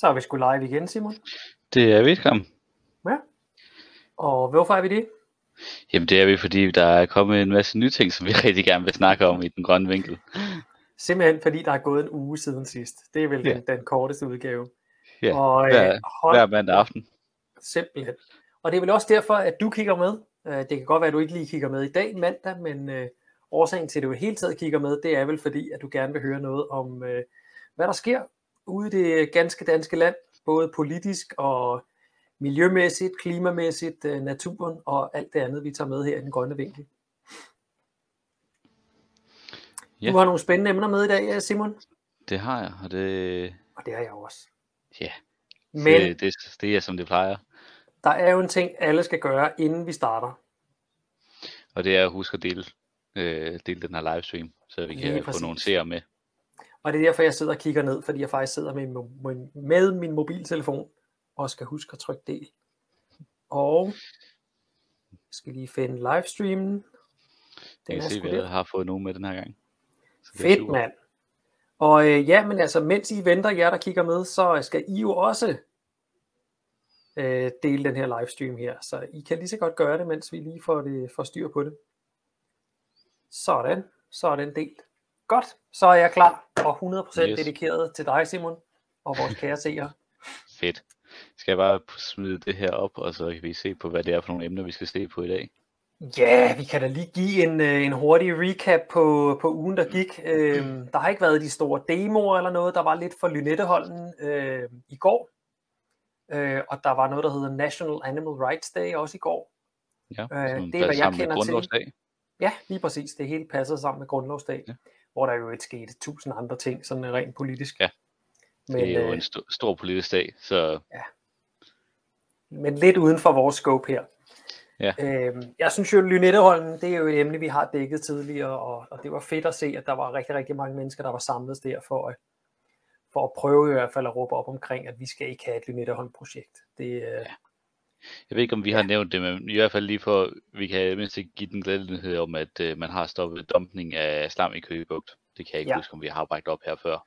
Så er vi sgu live igen, Simon. Det er vi, kom. Ja. Og hvorfor er vi det? Jamen det er vi, fordi der er kommet en masse nye ting, som vi rigtig gerne vil snakke om i den grønne vinkel. Simpelthen fordi der er gået en uge siden sidst. Det er vel Ja. den, den korteste udgave. Ja, og, øh, hver, hold hver mandag aften. Simpelthen. Og det er vel også derfor, at du kigger med. Øh, Det kan godt være, at du ikke lige kigger med i dag mandag, men øh, årsagen til, at du hele taget kigger med, det er vel fordi, at du gerne vil høre noget om, øh, hvad der sker ude i det ganske danske land, både politisk og miljømæssigt, klimamæssigt, øh, naturen og alt det andet, vi tager med her i den grønne vinkel. Ja. Du har nogle spændende emner med i dag, øh, Simon, Det har jeg, og det, og det har jeg også. ja, Men det, det, det er som det plejer. der er jo en ting, alle skal gøre, inden vi starter. Og det er at huske at dele, øh, dele den her livestream, så vi Lige kan præcis. få nogle seere med. Og det er derfor, jeg sidder og kigger ned, fordi jeg faktisk sidder med min, min, med min mobiltelefon og skal huske at trykke del. Og jeg skal lige finde livestreamen. Jeg Den kan er se, at vi der. har fået nogen med den her gang. Så Fedt, mand. Og øh, ja, men altså, mens I venter, jer der kigger med, så skal I jo også øh, dele den her livestream her. Så I kan lige så godt gøre det, mens vi lige får, det, får styr på det. Sådan, så er den delt. Godt, så er jeg klar og 100% yes. Dedikeret til dig, Simon, og vores kære seere. Fedt. Skal jeg bare smide det her op, og så kan vi se på, hvad det er for nogle emner, vi skal se på i dag. Ja, vi kan da lige give en, øh, en hurtig recap på, på ugen, der gik. Øhm, der har ikke været de store demoer eller noget. Der var lidt for Lynetteholden øh, i går. Øh, og der var noget, der hedder National Animal Rights Day også i går. Ja, Øh, det er, hvad jeg kender til. Ja, lige præcis. Det hele passede sammen med Grundlovsdag. Ja. Hvor der jo ikke skete tusind andre ting, sådan rent politisk. Ja, Men, Det er jo øh, en stor, stor politisk dag, så men lidt uden for vores scope her. Ja. Øhm, jeg synes jo, Lynetteholmen, det er jo et emne, vi har dækket tidligere, og, og det var fedt at se, at der var rigtig, rigtig mange mennesker, der var samlet der for at, for at prøve i hvert fald at råbe op omkring, at vi skal ikke have et Lynetteholm-projekt. Det, øh, jeg ved ikke, om vi har nævnt det, men i hvert fald lige for, vi kan mindst give den glædelighed om, at øh, man har stoppet dumpning af slam i Køge Bugt. Det kan jeg ikke Ja. huske, om vi har bragt op her før.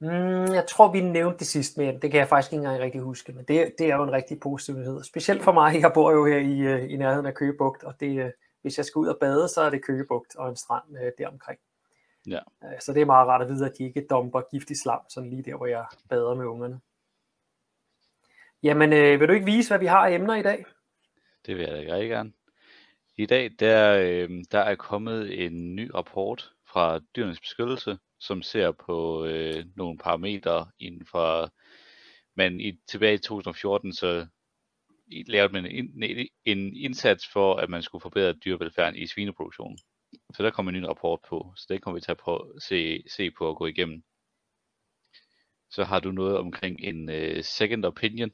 Mm, jeg tror, vi nævnte det sidst, men det kan jeg faktisk ikke engang rigtig huske. Men det, det er jo en rigtig positiv nyhed. Specielt for mig, jeg bor jo her i, øh, i nærheden af Køgebugt, og det, øh, hvis jeg skal ud og bade, så er det Køgebugt og en strand øh, deromkring. Ja. Øh, Så det er meget rart at vide, at de ikke dumper giftig slam, sådan lige der, hvor jeg bader med ungerne. Jamen, øh, vil du ikke vise, hvad vi har af emner i dag? Det vil jeg da rigtig gerne. I dag der, øh, der er kommet en ny rapport fra Dyrenes Beskyttelse, som ser på øh, nogle parametre inden for, men i, tilbage i 2014, så i- lavede man en, en- en indsats for, at man skulle forbedre dyrevelfærden i svineproduktionen. Så der kommer en ny rapport på, så det kommer vi til at prøve, se, se på at gå igennem. Så har du noget omkring en uh, second opinion.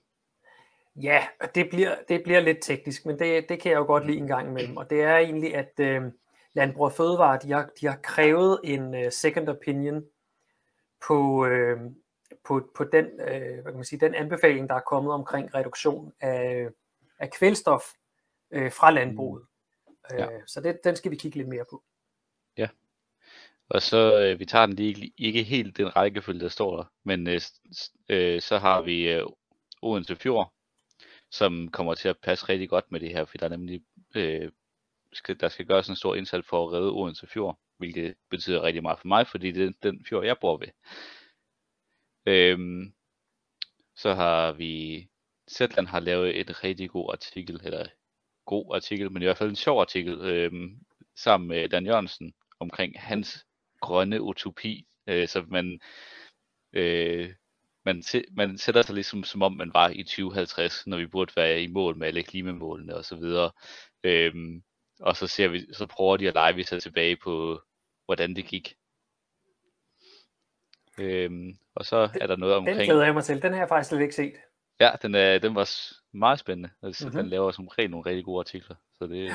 Ja, det bliver, det bliver lidt teknisk, men det, det kan jeg jo godt lide en gang imellem. Og det er egentlig, at øh, Landbrug og Fødevare, de har, de har krævet en øh, second opinion på, øh, på, på den, øh, hvad kan man sige, den anbefaling, der er kommet omkring reduktion af, af kvælstof øh, fra landbruget. Ja. Øh, så det, den skal vi kigge lidt mere på. Og så, øh, vi tager den lige ikke, helt den rækkefølge, der står der, men øh, øh, så har vi øh, Odense Fjord, som kommer til at passe rigtig godt med det her, for der er nemlig, øh, skal, der skal gøres en stor indsats for at redde Odense Fjord, hvilket betyder rigtig meget for mig, fordi det er den fjord, jeg bor ved. Øhm, så har vi, Zetland har lavet en rigtig god artikel, eller god artikel, men i hvert fald en sjov artikel, øhm, sammen med Dan Jørgensen, omkring hans grønne utopi, øh, så man, øh, man, se- man sætter sig ligesom som om man var i 2050, når vi burde være i mål med alle klimamålene og så videre. Øhm, og så ser vi, så prøver de at lege sig tilbage på, hvordan det gik. Øhm, og så er der noget Den omkring, glæder jeg mig til. Den har jeg faktisk slet ikke set. ja, den, er, den var meget spændende. Altså, Mhm. mm-hmm. Den laver som regel nogle rigtig gode artikler, så det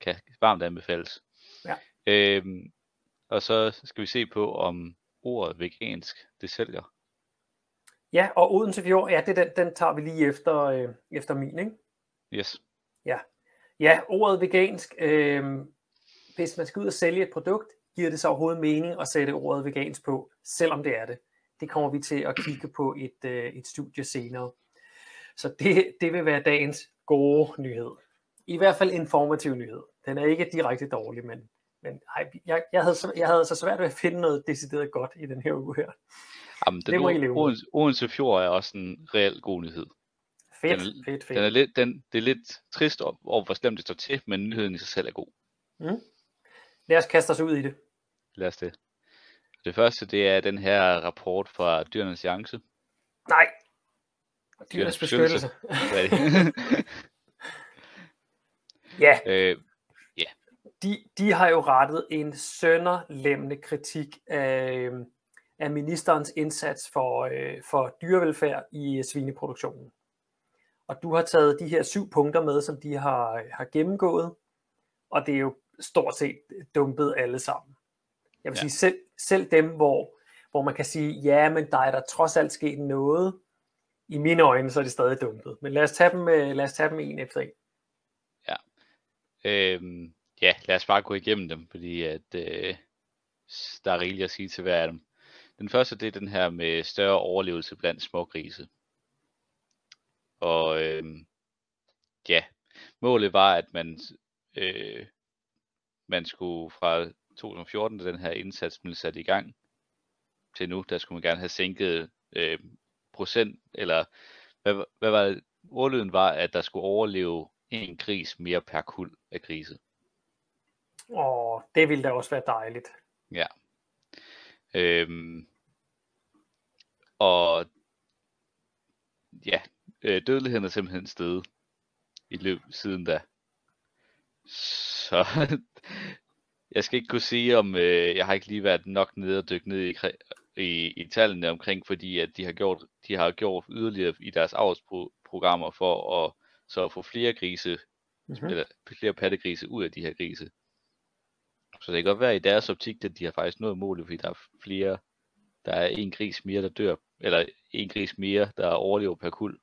kan varmt anbefales. Ja. Øhm, og så skal vi se på, om ordet vegansk, det sælger. Ja, og Odense Fjord, ja, det, den, den tager vi lige efter, øh, efter min, ikke? Yes. Ja, ordet vegansk. Øh, hvis man skal ud og sælge et produkt, giver det så overhovedet mening at sætte ordet vegansk på, selvom det er det. Det kommer vi til at kigge på et, øh, et studie senere. Så det, det vil være dagens gode nyhed. I hvert fald informativ nyhed. Den er ikke direkte dårlig, men, men ej, jeg, jeg, havde, så, jeg havde så svært ved at finde noget decideret godt i den her uge her. Jamen, den det må I Odense, Odense Fjord er også en reelt god nyhed. Fedt, den er, fedt, fedt. Den er lidt, den, det er lidt trist over, hvor slemt det står til, men nyheden i sig selv er god. Mm. Lad os kaste os ud i det. Lad os det. Det første, det er den her rapport fra Dyrenes Alliance. Nej. Dyrenes beskyttelse. ja. Øh, ja. De, de har jo rettet en sønderlemmende kritik af, af ministerens indsats for, øh, for dyrevelfærd i svineproduktionen. Og du har taget de her syv punkter med, som de har, har gennemgået, og det er jo stort set dumpet alle sammen. Jeg vil ja. sige, selv, selv dem, hvor, hvor man kan sige, ja, men der er der trods alt sket noget, i mine øjne, så er det stadig dumpet. Men lad os tage dem, øh, lad os tage dem en efter en. Ja. Øhm, ja, lad os bare gå igennem dem, fordi at, øh, der er rigeligt at sige til hver af dem. Den første, det er den her med større overlevelse blandt smågrise. Og øh, ja, målet var, at man, øh, man skulle fra 2014, da den her indsats blev sat i gang, til nu, der skulle man gerne have sænket øh, procent, eller hvad, hvad var det? Ordlyden var, at der skulle overleve en gris mere per kul af grise. Åh, det ville da også være dejligt. Ja. Øhm, og ja, øh, dødeligheden er simpelthen steget i løb siden da. Så jeg skal ikke kunne sige, om øh, jeg har ikke lige været nok nede og dykke ned i, i, i tallene omkring, fordi at de har gjort, de har gjort yderligere i deres avlsprogrammer for at så at få flere grise, mm-hmm. eller flere pattegrise ud af de her grise. Så det kan godt være i deres optik, at de har faktisk nået målet, fordi der er flere, der er en gris mere, der dør, eller en gris mere, der overlever per kul.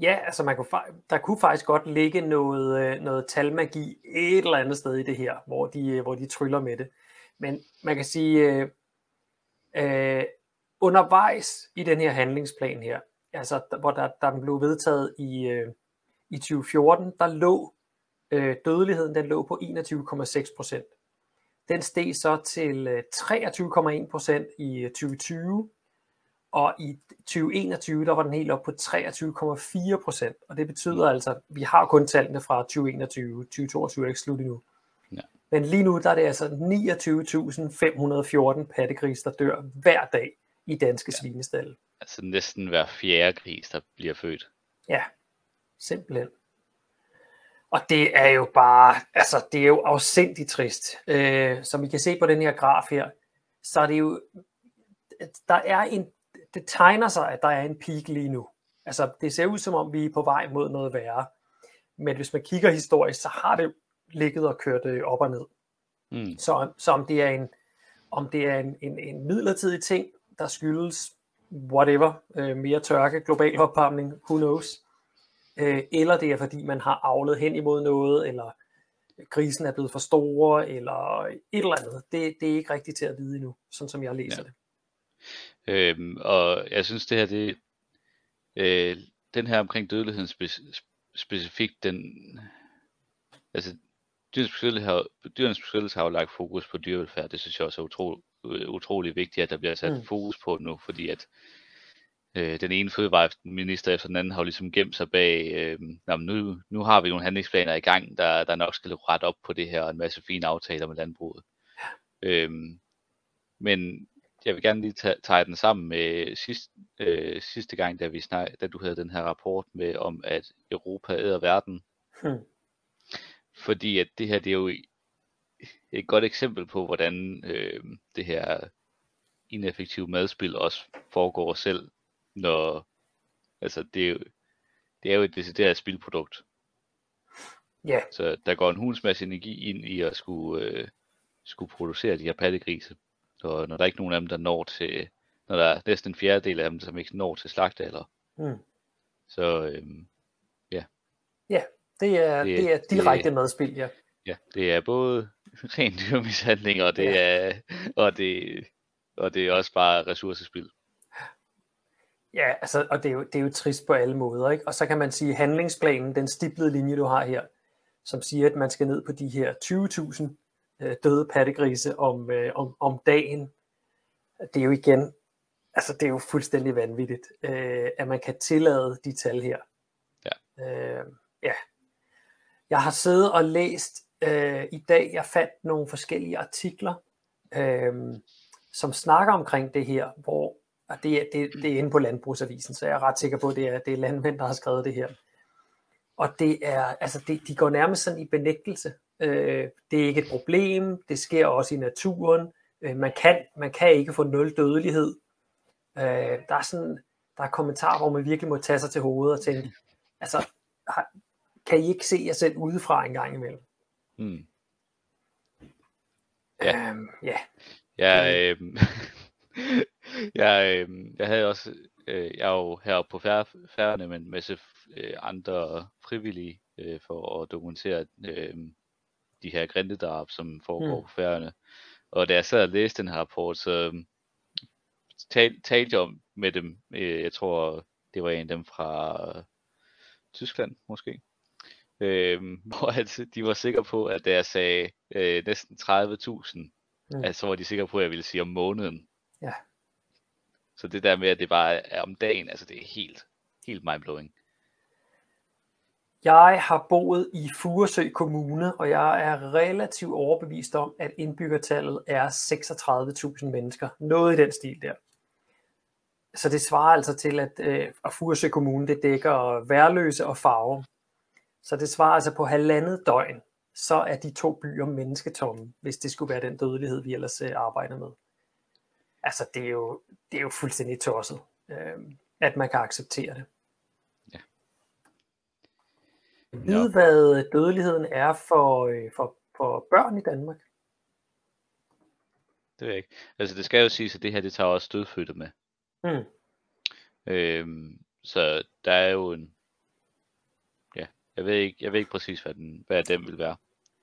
Ja, altså man kunne, der kunne faktisk godt ligge noget, øh, noget talmagi et eller andet sted i det her, hvor de, øh, hvor de tryller med det. Men man kan sige, øh, øh, undervejs i den her handlingsplan her, altså hvor der, der blev vedtaget i, øh, i 2014, der lå øh, dødeligheden, den lå på 21,6 procent. Den steg så til 23,1 procent i 2020, og i 2021, der var den helt op på 23,4 procent, og det betyder altså, vi har kun tallene fra 2021, 2022 er ikke slut endnu. Ja. Men lige nu, der er det altså 29.514 pattegris, der dør hver dag i danske ja. svinestalde. Altså næsten hver fjerde gris, der bliver født. Ja, simpelthen. Og det er jo bare, altså det er jo afsindigt trist. Øh, som I kan se på den her graf her, så er det jo, der er en det tegner sig, at der er en peak lige nu. Altså, det ser ud som om, vi er på vej mod noget værre. Men hvis man kigger historisk, så har det ligget og kørt øh, op og ned. Mm. Så, så om det er en, om det er en, en, en midlertidig ting, der skyldes whatever, øh, mere tørke, global opvarmning, who knows, øh, eller det er fordi, man har avlet hen imod noget, eller grisen er blevet for store, eller et eller andet. Det, det er ikke rigtigt til at vide endnu, sådan som jeg læser ja. det. Øhm, og jeg synes det her, det, øh, den her omkring dødeligheden spe, specifikt, den, altså dyrenes beskyttelse, har, dyrenes beskyttelse har jo lagt fokus på dyrevelfærd, det synes jeg også er utro, utrolig vigtigt, at der bliver sat mm. fokus på nu, fordi at øh, den ene fødevareminister efter den anden har jo ligesom gemt sig bag, øh, nu, nu har vi nogle handlingsplaner i gang, der, der nok skal rette op på det her, og en masse fine aftaler med landbruget. Øhm, men jeg vil gerne lige tage, tage den sammen med sidst, øh, sidste gang, da, vi snak, da du havde den her rapport med om, at Europa æder verden. Hmm. Fordi at det her, det er jo et godt eksempel på, hvordan øh, det her ineffektive madspil også foregår selv, når altså det er jo, det er jo et decideret spilprodukt. Ja. Yeah. Så der går en masse energi ind i at skulle, øh, skulle producere de her pattegrise. Og når der er ikke nogen af dem, der når til, når der er næsten en fjerdedel af dem, som ikke når til slagtealder. Mm. Så øhm, ja. Ja, det er, det, det er direkte det, madspil, ja. Ja, det er både ren dyrmishandling, og det ja. er, og det, og det er også bare ressourcespil. Ja, altså, og det er, jo, det er jo trist på alle måder, ikke? Og så kan man sige, at handlingsplanen, den stiplede linje, du har her, som siger, at man skal ned på de her 20.000 øh, døde pattegrise om, øh, om, om dagen. Det er jo igen, altså det er jo fuldstændig vanvittigt, øh, at man kan tillade de tal her. Ja. Øh, ja. Jeg har siddet og læst øh, i dag, jeg fandt nogle forskellige artikler, øh, som snakker omkring det her, hvor og det, er, det, det er inde på Landbrugsavisen, så jeg er ret sikker på, at det er, det er landmænd, der har skrevet det her. Og det er, altså det, de går nærmest sådan i benægtelse. Øh, det er ikke et problem, det sker også i naturen. Øh, man, kan, man kan ikke få nul dødelighed. Øh, der er sådan, der er kommentarer, hvor man virkelig må tage sig til hovedet og tænke, altså, har, kan I ikke se jer selv udefra en gang imellem? Hmm. Ja. Øhm, ja. Ja, øh, jeg, øh, jeg havde også, øh, jeg er jo heroppe på færgerne med en masse øh, andre frivillige øh, for at dokumentere øh, de her grindedrab, som foregår mm. på færgerne. Og da jeg sad og læste den her rapport, så tal, talte jeg om med dem, øh, jeg tror det var en af dem fra Tyskland måske, øh, hvor altså, de var sikre på, at da jeg sagde øh, næsten 30.000, mm. altså, så var de sikre på, at jeg ville sige om måneden. Ja. Så det der med, at det bare er om dagen, altså det er helt, helt mindblowing. Jeg har boet i Furesø Kommune, og jeg er relativt overbevist om, at indbyggertallet er 36.000 mennesker. Noget i den stil der. Så det svarer altså til, at, øh, at Furesø Kommune det dækker værløse og farve. Så det svarer altså på halvandet døgn, så er de to byer mennesketomme, hvis det skulle være den dødelighed, vi ellers øh, arbejder med. Altså, det er jo, det er jo fuldstændig tosset, øh, at man kan acceptere det. Ja. Vide, hvad dødeligheden er for, øh, for, for børn i Danmark? Det ved jeg ikke. Altså, det skal jo siges, at det her, det tager også dødfødte med. Mm. Øhm, så der er jo en, ja, jeg ved ikke, jeg ved ikke præcis, hvad den, hvad den vil være.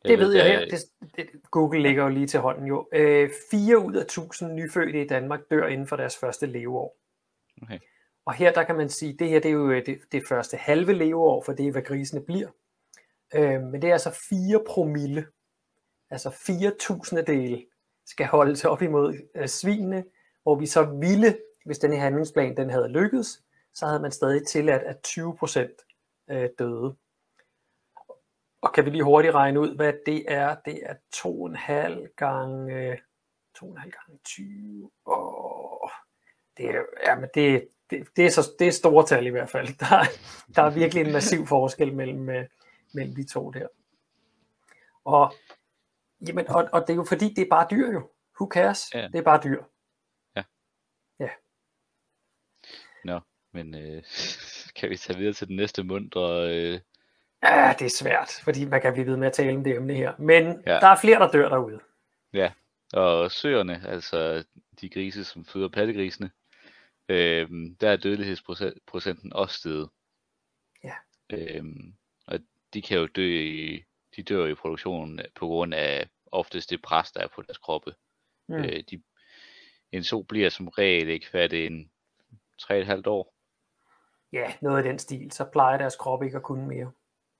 Det ved jeg her. Det, det, Google ligger jo lige til hånden jo. Øh, 4 ud af 1000 nyfødte i Danmark dør inden for deres første leveår. Okay. Og her der kan man sige, det her det er jo øh, det, det første halve leveår, for det er, hvad grisene bliver. Øh, men det er altså 4 promille, altså 4.000 dele, skal holdes op imod øh, svinene, hvor vi så ville, hvis den her handlingsplan den havde lykkedes, så havde man stadig tilladt, at 20% øh, døde. Og kan vi lige hurtigt regne ud, hvad det er? Det er 2,5 gange 2,5 gange 20. Åh, det er, ja, men det, det, det, er så, det er store tal i hvert fald. Der, der er virkelig en massiv forskel mellem, øh, mellem de to der. Og, jamen, og, og det er jo fordi, det er bare dyr jo. Who cares? Ja. Det er bare dyr. Ja. Ja. Nå, men øh, kan vi tage videre til den næste mundre øh, Ja, det er svært, fordi man kan blive ved med at tale om det emne her. Men ja. der er flere, der dør derude. Ja, og søerne, altså de grise, som føder pattegrisene, øh, der er dødelighedsprocenten også steget. Ja. Øh, og de kan jo dø i, de dør i produktionen på grund af oftest det pres, der er på deres kroppe. Mm. Øh, de, en so bliver som regel ikke færdig en 3,5 år. Ja, noget af den stil. Så plejer deres krop ikke at kunne mere.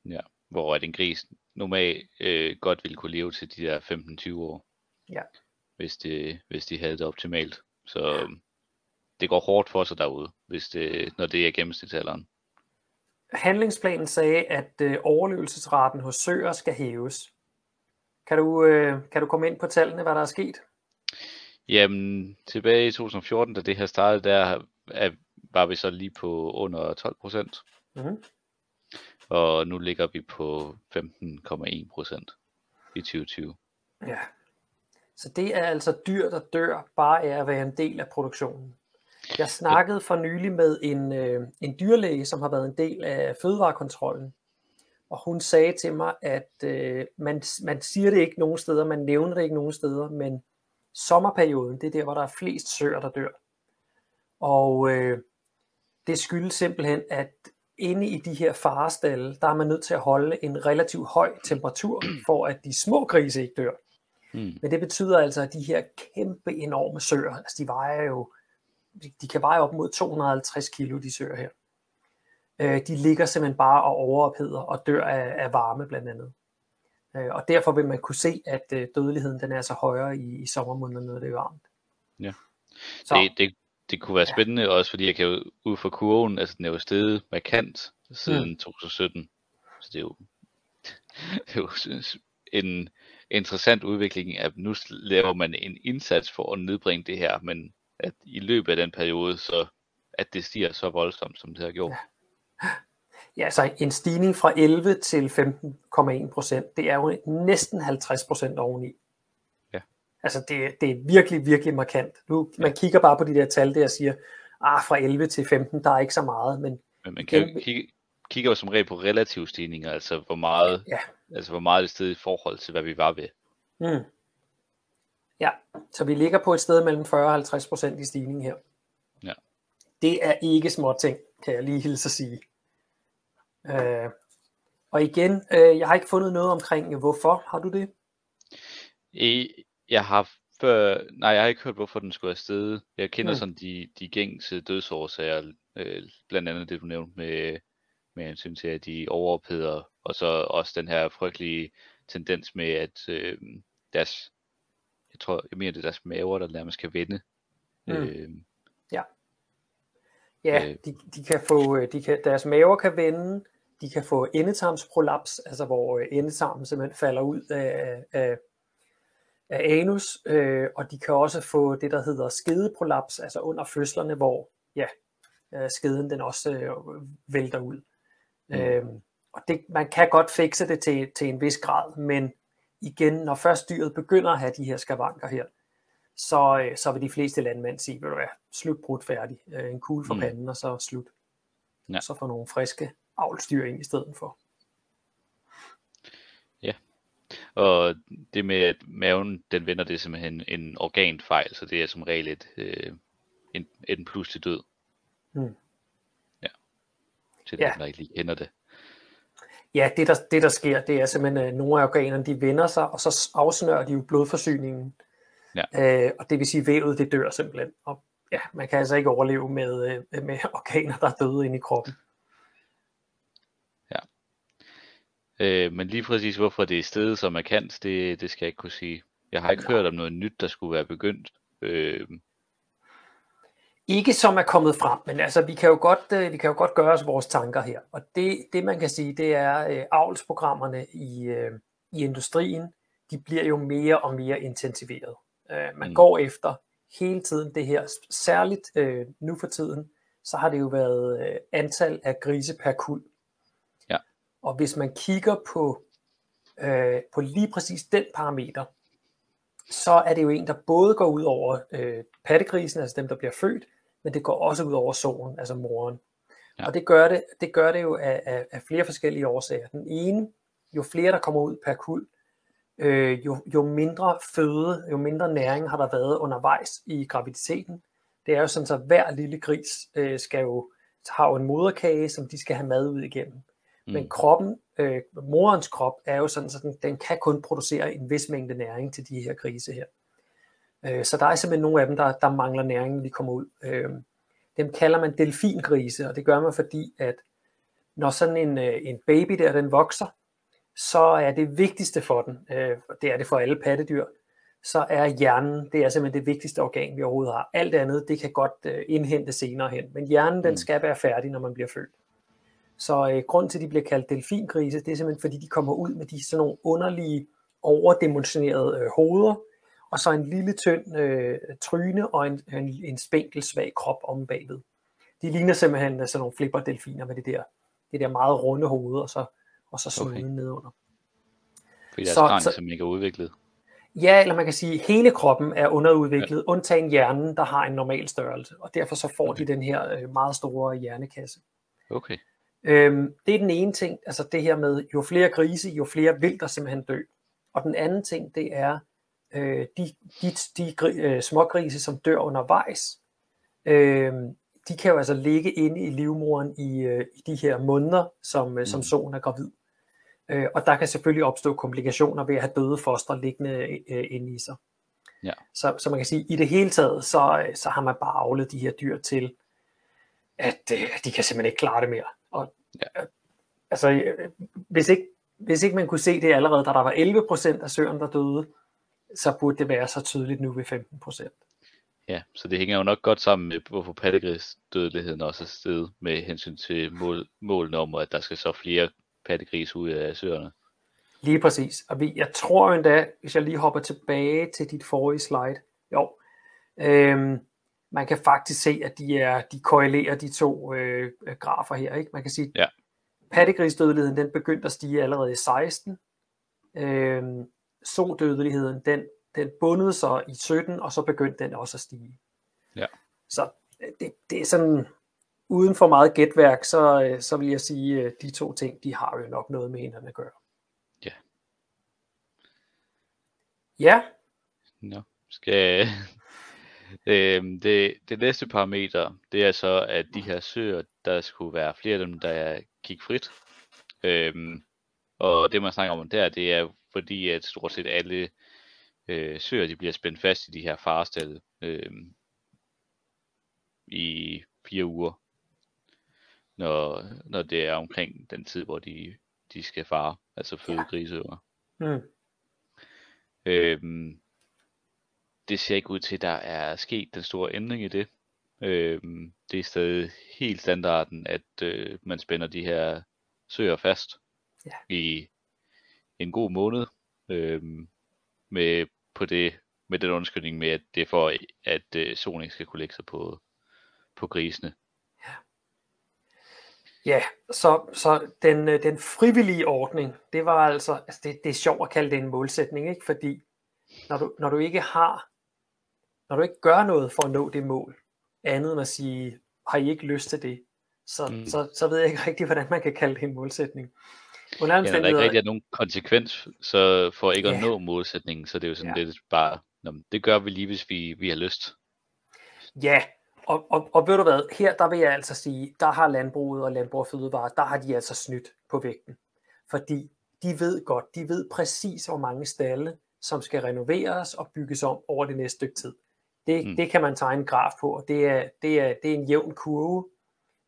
Ja, hvor at en gris normalt øh, godt ville kunne leve til de der 15-20 år. Ja. Hvis, det, hvis de havde det optimalt. Så ja. det går hårdt for sig derude, hvis det, når det er gennemsnitsalderen. Handlingsplanen sagde, at øh, overlevelsesraten hos søer skal hæves. Kan du, øh, kan du komme ind på tallene, hvad der er sket? Jamen, tilbage i 2014, da det her startede, der er, var vi så lige på under 12 procent. Mm-hmm og nu ligger vi på 15,1 procent i 2020. Ja, så det er altså dyr, der dør bare af at være en del af produktionen. Jeg snakkede for nylig med en, øh, en dyrlæge, som har været en del af fødevarekontrollen, og hun sagde til mig, at øh, man, man siger det ikke nogen steder, man nævner det ikke nogen steder, men sommerperioden, det er der, hvor der er flest søer, der dør. Og øh, det skyldes simpelthen, at inde i de her farestalle, der er man nødt til at holde en relativt høj temperatur, for at de små grise ikke dør. Mm. Men det betyder altså, at de her kæmpe enorme søer, altså de vejer jo de kan veje op mod 250 kilo, de søer her. Øh, de ligger simpelthen bare og overopheder og dør af, af varme blandt andet. Øh, og derfor vil man kunne se, at øh, dødeligheden den er så højere i, i sommermånederne, når det er varmt. Ja. Så, det, det, det kunne være spændende også, fordi jeg kan jo ud fra kurven, altså den er jo steget markant siden mm. 2017. Så det er jo, det er jo en interessant udvikling, at nu laver man en indsats for at nedbringe det her, men at i løbet af den periode, så at det stiger så voldsomt, som det har gjort. Ja. Ja, så en stigning fra 11 til 15,1 procent, det er jo næsten 50 procent oveni. Altså det, det er virkelig, virkelig markant. Nu, ja. man kigger bare på de der tal der og siger, ah, fra 11 til 15, der er ikke så meget, men... Men man kan jo kigge, kigger jo som regel på relative stigninger, altså hvor meget, ja. altså hvor meget det sted i forhold til, hvad vi var ved. Mm. Ja, så vi ligger på et sted mellem 40 og 50 procent i stigning her. Ja. Det er ikke små ting, kan jeg lige hilse at sige. Øh, og igen, øh, jeg har ikke fundet noget omkring, hvorfor. Har du det? I, jeg har før, nej, jeg har ikke hørt, hvorfor den skulle afsted. Jeg kender mm. sådan de, de gængse dødsårsager, øh, blandt andet det, du nævnte med, med hensyn til, at de overopheder, og så også den her frygtelige tendens med, at øh, deres, jeg tror, jeg mener, det er deres maver, der nærmest kan vende. Mm. Øh, ja. Ja, øh, de, de kan få, øh, de kan, deres maver kan vende, de kan få endetarmsprolaps, altså hvor øh, endetarmen simpelthen falder ud af, af, af anus, øh, og de kan også få det, der hedder skedeprolaps, altså under fødslerne, hvor ja, øh, skeden den også øh, vælter ud. Mm. Øh, og det, man kan godt fikse det til, til en vis grad, men igen, når først dyret begynder at have de her skavanker her, så, øh, så vil de fleste landmænd sige, vil du være slut brudt færdig, øh, en kugle for mm. panden, og så slut. Ja. Så får nogle friske avlstyr ind i stedet for. Ja, og det med, at maven den vender, det er simpelthen en organfejl, så det er som regel et, øh, en, en pludselig død. Hmm. Ja, til ja. dem, der ikke lige kender det. Ja, det der, det der sker, det er simpelthen, at nogle af organerne, de vender sig, og så afsnører de jo blodforsyningen. Ja. Øh, og det vil sige, at vævet det dør simpelthen. Og ja, man kan altså ikke overleve med, øh, med organer, der er døde inde i kroppen. Øh, men lige præcis hvorfor det er stedet så markant, det, det skal jeg ikke kunne sige. Jeg har ikke hørt om noget nyt, der skulle være begyndt. Øh, ikke som er kommet frem, men altså vi kan jo godt, øh, vi kan jo godt gøre os vores tanker her. Og det, det man kan sige, det er øh, avlsprogrammerne i, øh, i industrien, de bliver jo mere og mere intensiveret. Øh, man mm. går efter hele tiden det her, særligt øh, nu for tiden, så har det jo været øh, antal af grise per kul. Og hvis man kigger på, øh, på lige præcis den parameter, så er det jo en, der både går ud over øh, pattegrisen, altså dem, der bliver født, men det går også ud over solen, altså moren. Ja. Og det gør det, det gør det jo af, af, af flere forskellige årsager. Den ene, jo flere der kommer ud per kul, øh, jo, jo mindre føde, jo mindre næring har der været undervejs i graviditeten. Det er jo sådan, så hver lille gris øh, skal jo, har jo en moderkage, som de skal have mad ud igennem. Mm. Men kroppen, øh, morens krop, er jo sådan, så den, den kan kun producere en vis mængde næring til de her grise her. Øh, så der er simpelthen nogle af dem, der, der mangler næring, når de kommer ud. Øh, dem kalder man delfingrise, og det gør man fordi, at når sådan en, øh, en baby der, den vokser, så er det vigtigste for den, øh, det er det for alle pattedyr, så er hjernen, det er simpelthen det vigtigste organ, vi overhovedet har. Alt andet, det kan godt øh, indhente senere hen, men hjernen, den mm. skal være færdig, når man bliver født. Så øh, grund til, at de bliver kaldt delfingrise, det er simpelthen, fordi de kommer ud med de sådan nogle underlige, overdimensionerede øh, hoveder, og så en lille tynd øh, tryne og en, en, en spinkel, svag krop om bagved. De ligner simpelthen sådan nogle flipperdelfiner med det der, det der meget runde hoved, og så, og så snuden okay. nedunder. Fordi deres så, så, som ikke er udviklet. Ja, eller man kan sige, at hele kroppen er underudviklet, ja. undtagen hjernen, der har en normal størrelse, og derfor så får okay. de den her øh, meget store hjernekasse. Okay. Øhm, det er den ene ting, altså det her med, jo flere grise, jo flere vil der simpelthen dø. Og den anden ting, det er øh, de, de, de øh, smågrise, som dør undervejs, øh, de kan jo altså ligge inde i livmoren i, øh, i de her måneder, som, øh, som mm. solen er gravid. Øh, og der kan selvfølgelig opstå komplikationer ved at have døde foster liggende øh, inde i sig. Ja. Så, så man kan sige, i det hele taget, så, så har man bare avlet de her dyr til, at øh, de kan simpelthen ikke klare det mere. Og, Ja. øh, altså, øh, hvis ikke, hvis ikke man kunne se det allerede, da der var 11% af søerne, der døde, så burde det være så tydeligt nu ved 15%. Ja, så det hænger jo nok godt sammen med, hvorfor pattegrisdødeligheden også er steget med hensyn til mål, målene om, at der skal så flere pattegris ud af søerne. Lige præcis. Og vi, jeg tror endda, hvis jeg lige hopper tilbage til dit forrige slide, jo, øhm, man kan faktisk se, at de, er, de korrelerer de to øh, øh, grafer her. Ikke? Man kan sige, Ja. pattegrisdødeligheden den begyndte at stige allerede i 16. Øhm, sodødeligheden den, den bundede sig i 17, og så begyndte den også at stige. Ja. Så øh, det, det er sådan, uden for meget gætværk, så, øh, så vil jeg sige, at de to ting, de har jo nok noget med hinanden at gøre. Ja. Ja, Nå, skal... øhm, det, det næste parameter, det er så, at de her søer, der skulle være flere af dem, der gik frit. Øhm, og det man snakker om der, det er fordi, at stort set alle øh, søer, de bliver spændt fast i de her farestal øhm, i fire uger, når, når det er omkring den tid, hvor de, de skal fare, altså føde Ja. griseøer. mm. Øhm, det ser ikke ud til, at der er sket den store ændring i det. Øhm, det er stadig helt standarden, at øh, man spænder de her søer fast Ja. i en god måned. Øhm, med, på det, med den undskyldning med, at det er for, at øh, solen ikke skal kunne lægge sig på, på grisene. Ja, så, så den, øh, den frivillige ordning, det var altså, altså det, det er sjovt at kalde det en målsætning, ikke? fordi når du, når du ikke har, når du ikke gør noget for at nå det mål, andet end at sige, har I ikke lyst til det, så, Mm. så, så ved jeg ikke rigtig, hvordan man kan kalde det en målsætning. Under Ja, når der ikke rigtig er nogen konsekvens så for ikke at Ja. nå målsætningen, så det er jo sådan Ja. lidt bare, Nå, det gør vi lige, hvis vi, vi har lyst. Ja, og, og, og ved du hvad, her der vil jeg altså sige, der har landbruget og landbrug og fødevare, der har de altså snydt på vægten. Fordi de ved godt, de ved præcis, hvor mange stalle, som skal renoveres og bygges om over det næste stykke tid. Det, Mm. det kan man tegne en graf på, og det er, det er, det er en jævn kurve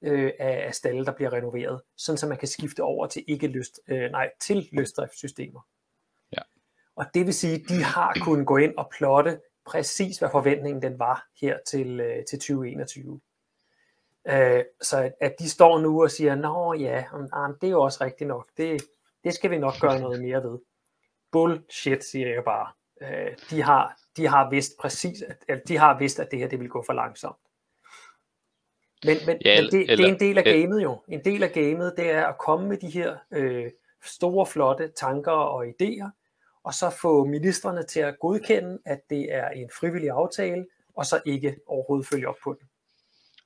øh, af, af stalle, der bliver renoveret, sådan så man kan skifte over til ikke lyst, øh, nej, til løsdriftssystemer. Ja. Og det vil sige, at de har kunnet gå ind og plotte præcis, hvad forventningen den var her til, øh, til 2021. Øh, så at, at de står nu og siger, nå ja, om, ah, det er jo også rigtigt nok, det, det skal vi nok gøre noget mere ved. Bullshit, siger jeg bare. Øh, de, har, de har vidst præcis, at, de har vidst, at det her det vil gå for langsomt. Men, men, Ja, ja, men det, det eller- er en del af eller- gamet jo. En del af gamet, det er at komme med de her øh, store, flotte tanker og idéer, og så få ministerne til at godkende, at det er en frivillig aftale, og så ikke overhovedet følge op på den.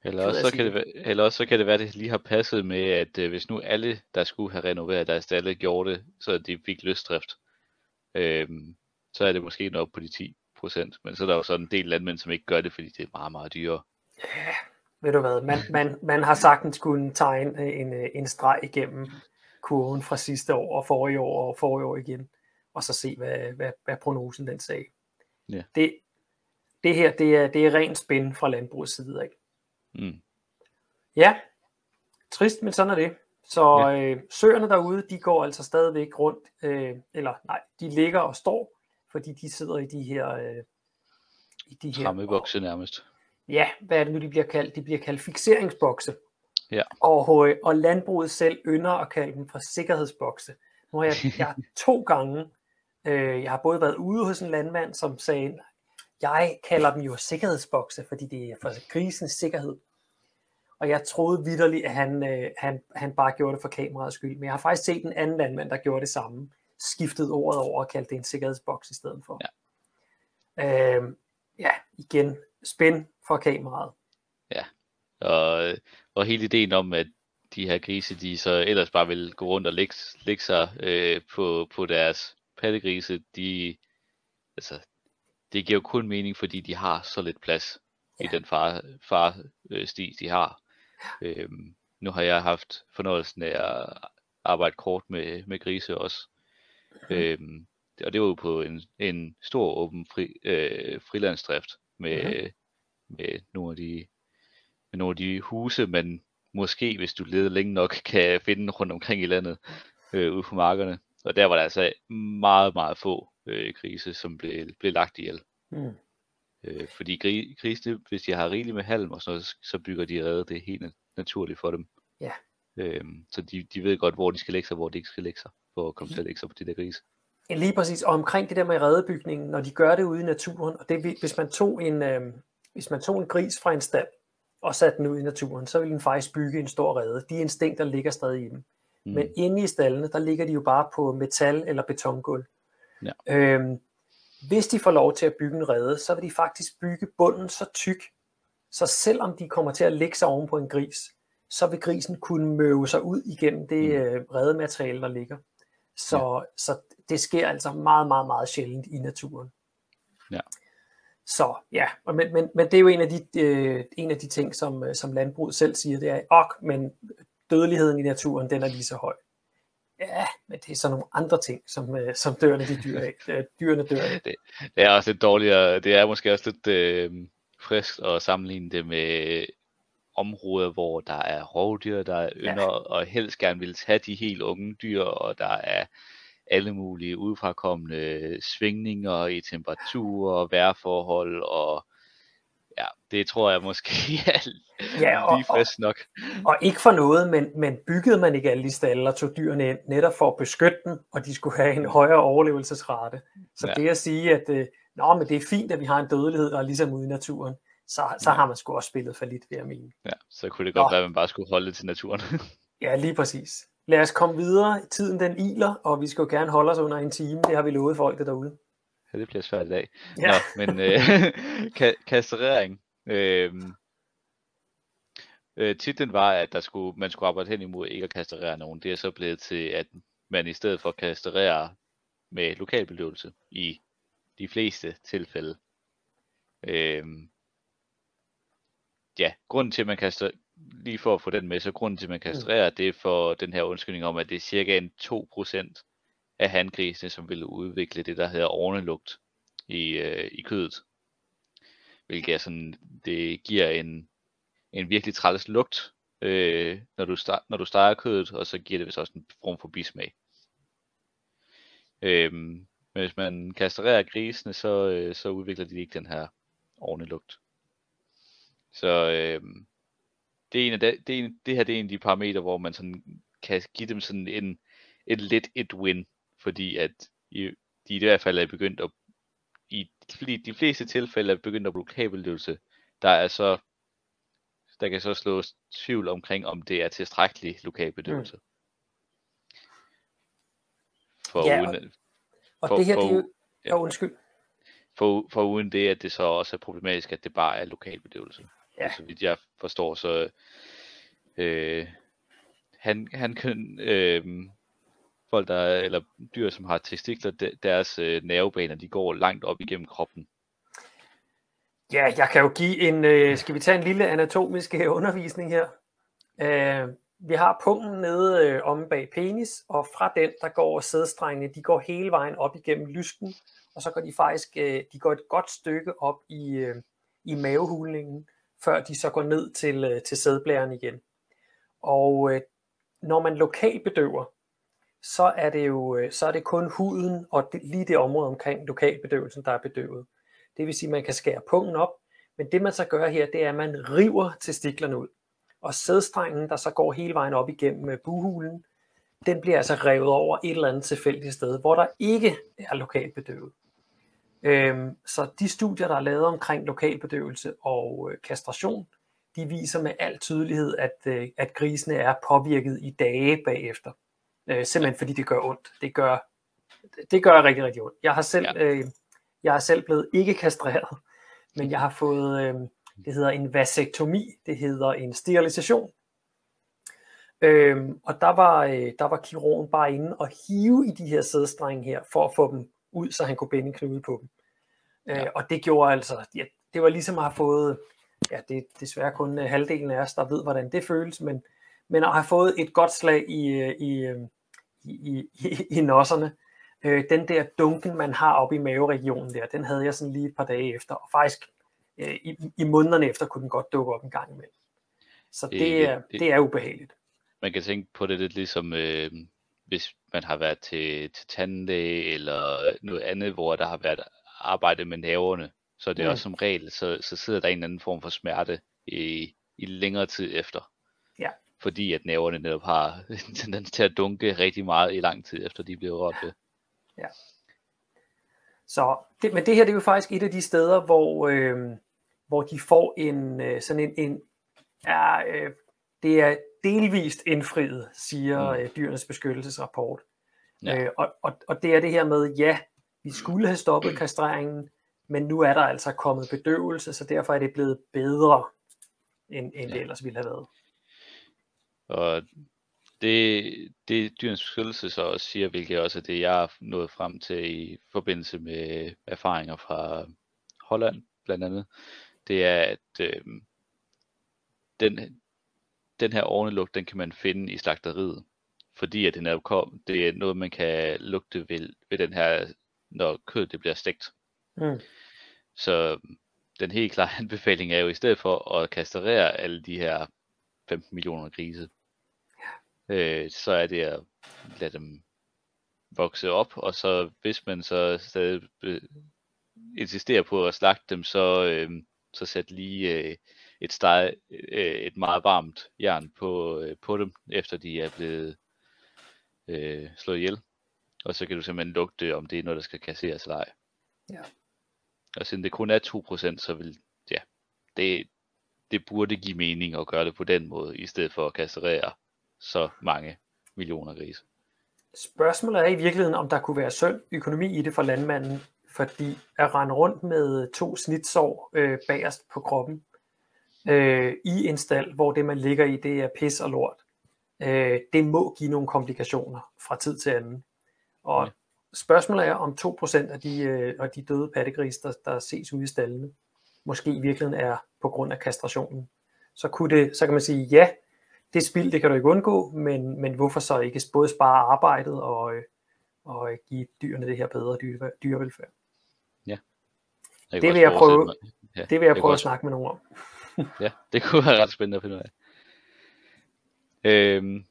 Eller også, så kan det, være- eller også så kan det være, at det lige har passet med, at øh, hvis nu alle, der skulle have renoveret deres stalle, gjorde det, så de fik løsdrift, øhm, så er det måske nok på de 10 procent. Men så er der jo sådan en del landmænd, som ikke gør det, fordi det er meget, meget dyrere. Ved du hvad, man, man, man har sagtens kunne tegne en, øh, en streg igennem kurven fra sidste år og forrige år og forrige år igen, og så se, hvad, hvad, hvad prognosen den sagde. Ja. Det, det her, det er, det er rent spænd fra landbrugets side, ikke? Mm. Ja, trist, men sådan er det. Så ja. øh, søerne derude, de går altså stadigvæk rundt, øh, eller nej, de ligger og står, fordi de sidder i de her... Øh, i de her Trammebokse nærmest. ja, hvad er det nu, de bliver kaldt? De bliver kaldt fixeringsbokse. Ja. Og, øh, og landbruget selv ynder at kalde dem for sikkerhedsbokse. Nu har jeg, jeg to gange, øh, jeg har både været ude hos en landmand, som sagde, jeg kalder dem jo sikkerhedsbokse, fordi det er for grisens sikkerhed. Og jeg troede vidderligt, at han, øh, han, han bare gjorde det for kameraets skyld. Men jeg har faktisk set en anden landmand, der gjorde det samme. Skiftede ordet over og kaldte det en sikkerhedsboks i stedet for. Ja, øh, ja igen, spænd for kameraet. Og, og hele ideen om, at de her grise, de så ellers bare vil gå rundt og lægge, lægge sig øh, på, på deres pattegrise, de, altså, det giver jo kun mening, fordi de har så lidt plads ja. i Ja. den far, far øh, sti, de har. Øhm, nu har jeg haft fornøjelsen af at arbejde kort med, med grise også. Øhm, og det var jo på en, en stor åben fri, øh, frilandsdrift med, Mhm. med, nogle af de, med nogle af de huse, man måske, hvis du leder længe nok, kan finde rundt omkring i landet, øh, ude på markerne. Og der var der altså meget, meget få øh, grise, som blev, blev lagt ihjel. Mm. Øh, fordi gri, grisene, hvis de har rigeligt med halm og sådan noget, så bygger de rede. Det er helt nat- naturligt for dem. Ja. Øhm, så de, de ved godt, hvor de skal lægge sig, og hvor de ikke skal lægge sig, for at komme til at lægge sig på de der grise. Ja, Lige præcis, og omkring det der med redebygningen, når de gør det ude i naturen, og det, hvis man tog en, øh, hvis man tog en gris fra en stald og satte den ud i naturen, så ville den faktisk bygge en stor rede. De instinkter ligger stadig i dem. Mm. Men inde i stallene, der ligger de jo bare på metal- eller betongulv. Ja. Øhm, hvis de får lov til at bygge en rede, så vil de faktisk bygge bunden så tyk, så selvom de kommer til at lægge sig oven på en gris, så vil grisen kunne møve sig ud igennem det Mm. øh, redemateriale, der ligger. Så, så det sker altså meget, meget, meget sjældent i naturen. Ja. Så ja, men, men, men det er jo en af de, øh, en af de ting, som, øh, som landbruget selv siger, det er, ok, men dødeligheden i naturen, den er lige så høj. Ja, men det er så nogle andre ting, som, øh, som dørene de dyr af. Øh, Dyrene dør af. Det er også lidt dårligere, det er måske også lidt øh, frisk at sammenligne det med områder, hvor der er rovdyr, der ynder og helst gerne vil tage de helt unge dyr, og der er alle mulige udefrakommende svingninger i temperatur og vejrforhold, og ja, det tror jeg måske er Ja, og, lige og, frisk nok. og ikke for noget, men, men byggede man ikke alle de stalle og tog dyrene ind, netop for at beskytte dem, og de skulle have en højere overlevelsesrate. Så Ja. ja. det at sige, at øh, Nå, men det er fint, at vi har en dødelighed, der er ligesom ude i naturen, så, så Ja. har man sgu også spillet for lidt, vil jeg mene. Ja, så kunne det godt Nå. være, at man bare skulle holde til naturen. Ja, lige præcis. Lad os komme videre. Tiden den iler, og vi skal jo gerne holde os under en time. Det har vi lovet folk derude. ja, det bliver svært i dag. Ja. Nå, men øh, ka- kastrering. Øh, øh, titlen var, at der skulle, man skulle arbejde hen imod ikke at kastrere nogen. Det er så blevet til, at man i stedet for kastrerer med lokalbedøvelse i de fleste tilfælde. Øh, ja, grunden til, at man kaster, lige for at få den med, så grunden til, at man kastrerer, det er for den her undskyldning om, at det er cirka en 2% af handgrisene, som vil udvikle det, der hedder ornelugt i, øh, i kødet. Hvilket er sådan, det giver en, en virkelig træls lugt, øh, når, du steg, når du steger kødet, og så giver det vist også en form for bismag. Øhm, men hvis man kastrerer grisene, så, øh, så udvikler de ikke den her ornelugt. Så øh, det, er en af de, det, er en, det her det er en af de parametre, hvor man sådan kan give dem sådan en, et lidt et win, fordi at i, de i hvert fald er begyndt at, i de, de fleste tilfælde er begyndt at bruge kabeløvelse, der er så, der kan så slås tvivl omkring, om det er tilstrækkelig lokalbedøvelse. Mm. For, Ja, uden, Og For- det her, for- det er jo... ja. Undskyld. for, for uden det, at det så også er problematisk, at det bare er lokalbedøvelse. Ja. Så vidt jeg forstår, så øh, han, han kan, øh, folk der, er- eller dyr, som har testikler, de- deres øh, nervebaner, de går langt op igennem kroppen. Ja, jeg kan jo give en... Øh, skal vi tage en lille anatomisk øh, undervisning her? Øh, vi har pungen nede øh, om bag penis, og fra den, der går sædstrengene, de går hele vejen op igennem lysken, og så går de faktisk øh, de går et godt stykke op i, øh, i mavehulningen, før de så går ned til, øh, til sædblæren igen. Og øh, når man lokalbedøver, så er det jo øh, så er det kun huden og det, lige det område omkring lokalbedøvelsen, der er bedøvet. Det vil sige, at man kan skære pungen op, men det man så gør her, det er, at man river testiklerne ud. Og sædstrengen, der så går hele vejen op igennem øh, buhulen, den bliver altså revet over et eller andet tilfældigt sted, hvor der ikke er lokalbedøvet. Øhm, så de studier, der er lavet omkring lokalbedøvelse og øh, kastration, de viser med al tydelighed, at, øh, at grisene er påvirket i dage bagefter. Øh, simpelthen fordi det gør ondt. Det gør, det gør rigtig, rigtig ondt. Jeg har selv, Ja. øh, jeg er selv blevet ikke kastreret, men jeg har fået, øh, det hedder en vasektomi, det hedder en sterilisation. Øhm, og der var, øh, der var kirurgen bare inde og hive i de her sædstrenge her, for at få dem ud, så han kunne binde en knude på dem. Ja. Øh, og det gjorde altså, ja, det var ligesom at have fået, ja, det er desværre kun øh, halvdelen af os, der ved, hvordan det føles, men, men at have fået et godt slag i, øh, i, øh, i, i, i, i nosserne, Øh, den der dunken, man har oppe i maveregionen der, den havde jeg sådan lige et par dage efter, og faktisk øh, i, i månederne efter kunne den godt dukke op en gang imellem. Så det, det, er, det, det er ubehageligt. Man kan tænke på det lidt ligesom, øh, hvis man har været til, til tandlæge eller noget andet, hvor der har været arbejde med nerverne, så det er mm. også som regel, så, så sidder der en eller anden form for smerte i, i længere tid efter. Ja. Fordi at nerverne netop har en tendens til at dunke rigtig meget i lang tid efter de bliver rørt ved. Ja. Så, det, men det her det er jo faktisk et af de steder, hvor, øh, hvor de får en øh, sådan en, en ja, øh, det er delvist indfriet, siger mm. øh, dyrenes beskyttelsesrapport. Ja. Øh, og, og, og det er det her med, ja, vi skulle have stoppet kastreringen, men nu er der altså kommet bedøvelse, så derfor er det blevet bedre, end, end ja. det ellers ville have været. Og det, det dyrens beskyttelse så også siger, hvilket også er det, jeg har nået frem til i forbindelse med erfaringer fra Holland blandt andet, det er, at øh, den, den her ornelugt, den kan man finde i slagteriet. Fordi at den er, kom, det er noget, man kan lugte ved, ved den her, når kødet det bliver stegt. Mm. Så den helt klare anbefaling er jo i stedet for at kastrere alle de her 15 millioner grise, ja. øh, så er det at lade dem vokse op, og så hvis man så stadig insisterer på at slagte dem, så, øh, så sæt lige øh, et, steg, øh, et meget varmt jern på, øh, på dem, efter de er blevet øh, slået ihjel. Og så kan du simpelthen lugte, om det er noget, der skal kasseres eller ej. Ja. Og siden det kun er 2%, så vil, ja, det, det burde give mening at gøre det på den måde, i stedet for at kasserere så mange millioner grise. Spørgsmålet er i virkeligheden, om der kunne være sund økonomi i det for landmanden, fordi at rende rundt med to snitsår øh, bagerst på kroppen øh, i en stald, hvor det man ligger i, det er pis og lort, øh, det må give nogle komplikationer fra tid til anden. Og ja. spørgsmålet er, om 2% af de, øh, af de døde pattegris, der, der ses ude i stallene, måske i virkeligheden er på grund af kastrationen. Så, kunne det, så kan man sige, ja, det spild, det kan du ikke undgå, men, men hvorfor så ikke både spare arbejdet og, øh, og give dyrene det her bedre dyre, dyrevelfærd? Ja. Det vil jeg prøve, ja, det vil jeg prøve at snakke med nogen om. Ja, det kunne være ret spændende at finde ud af. Øhm,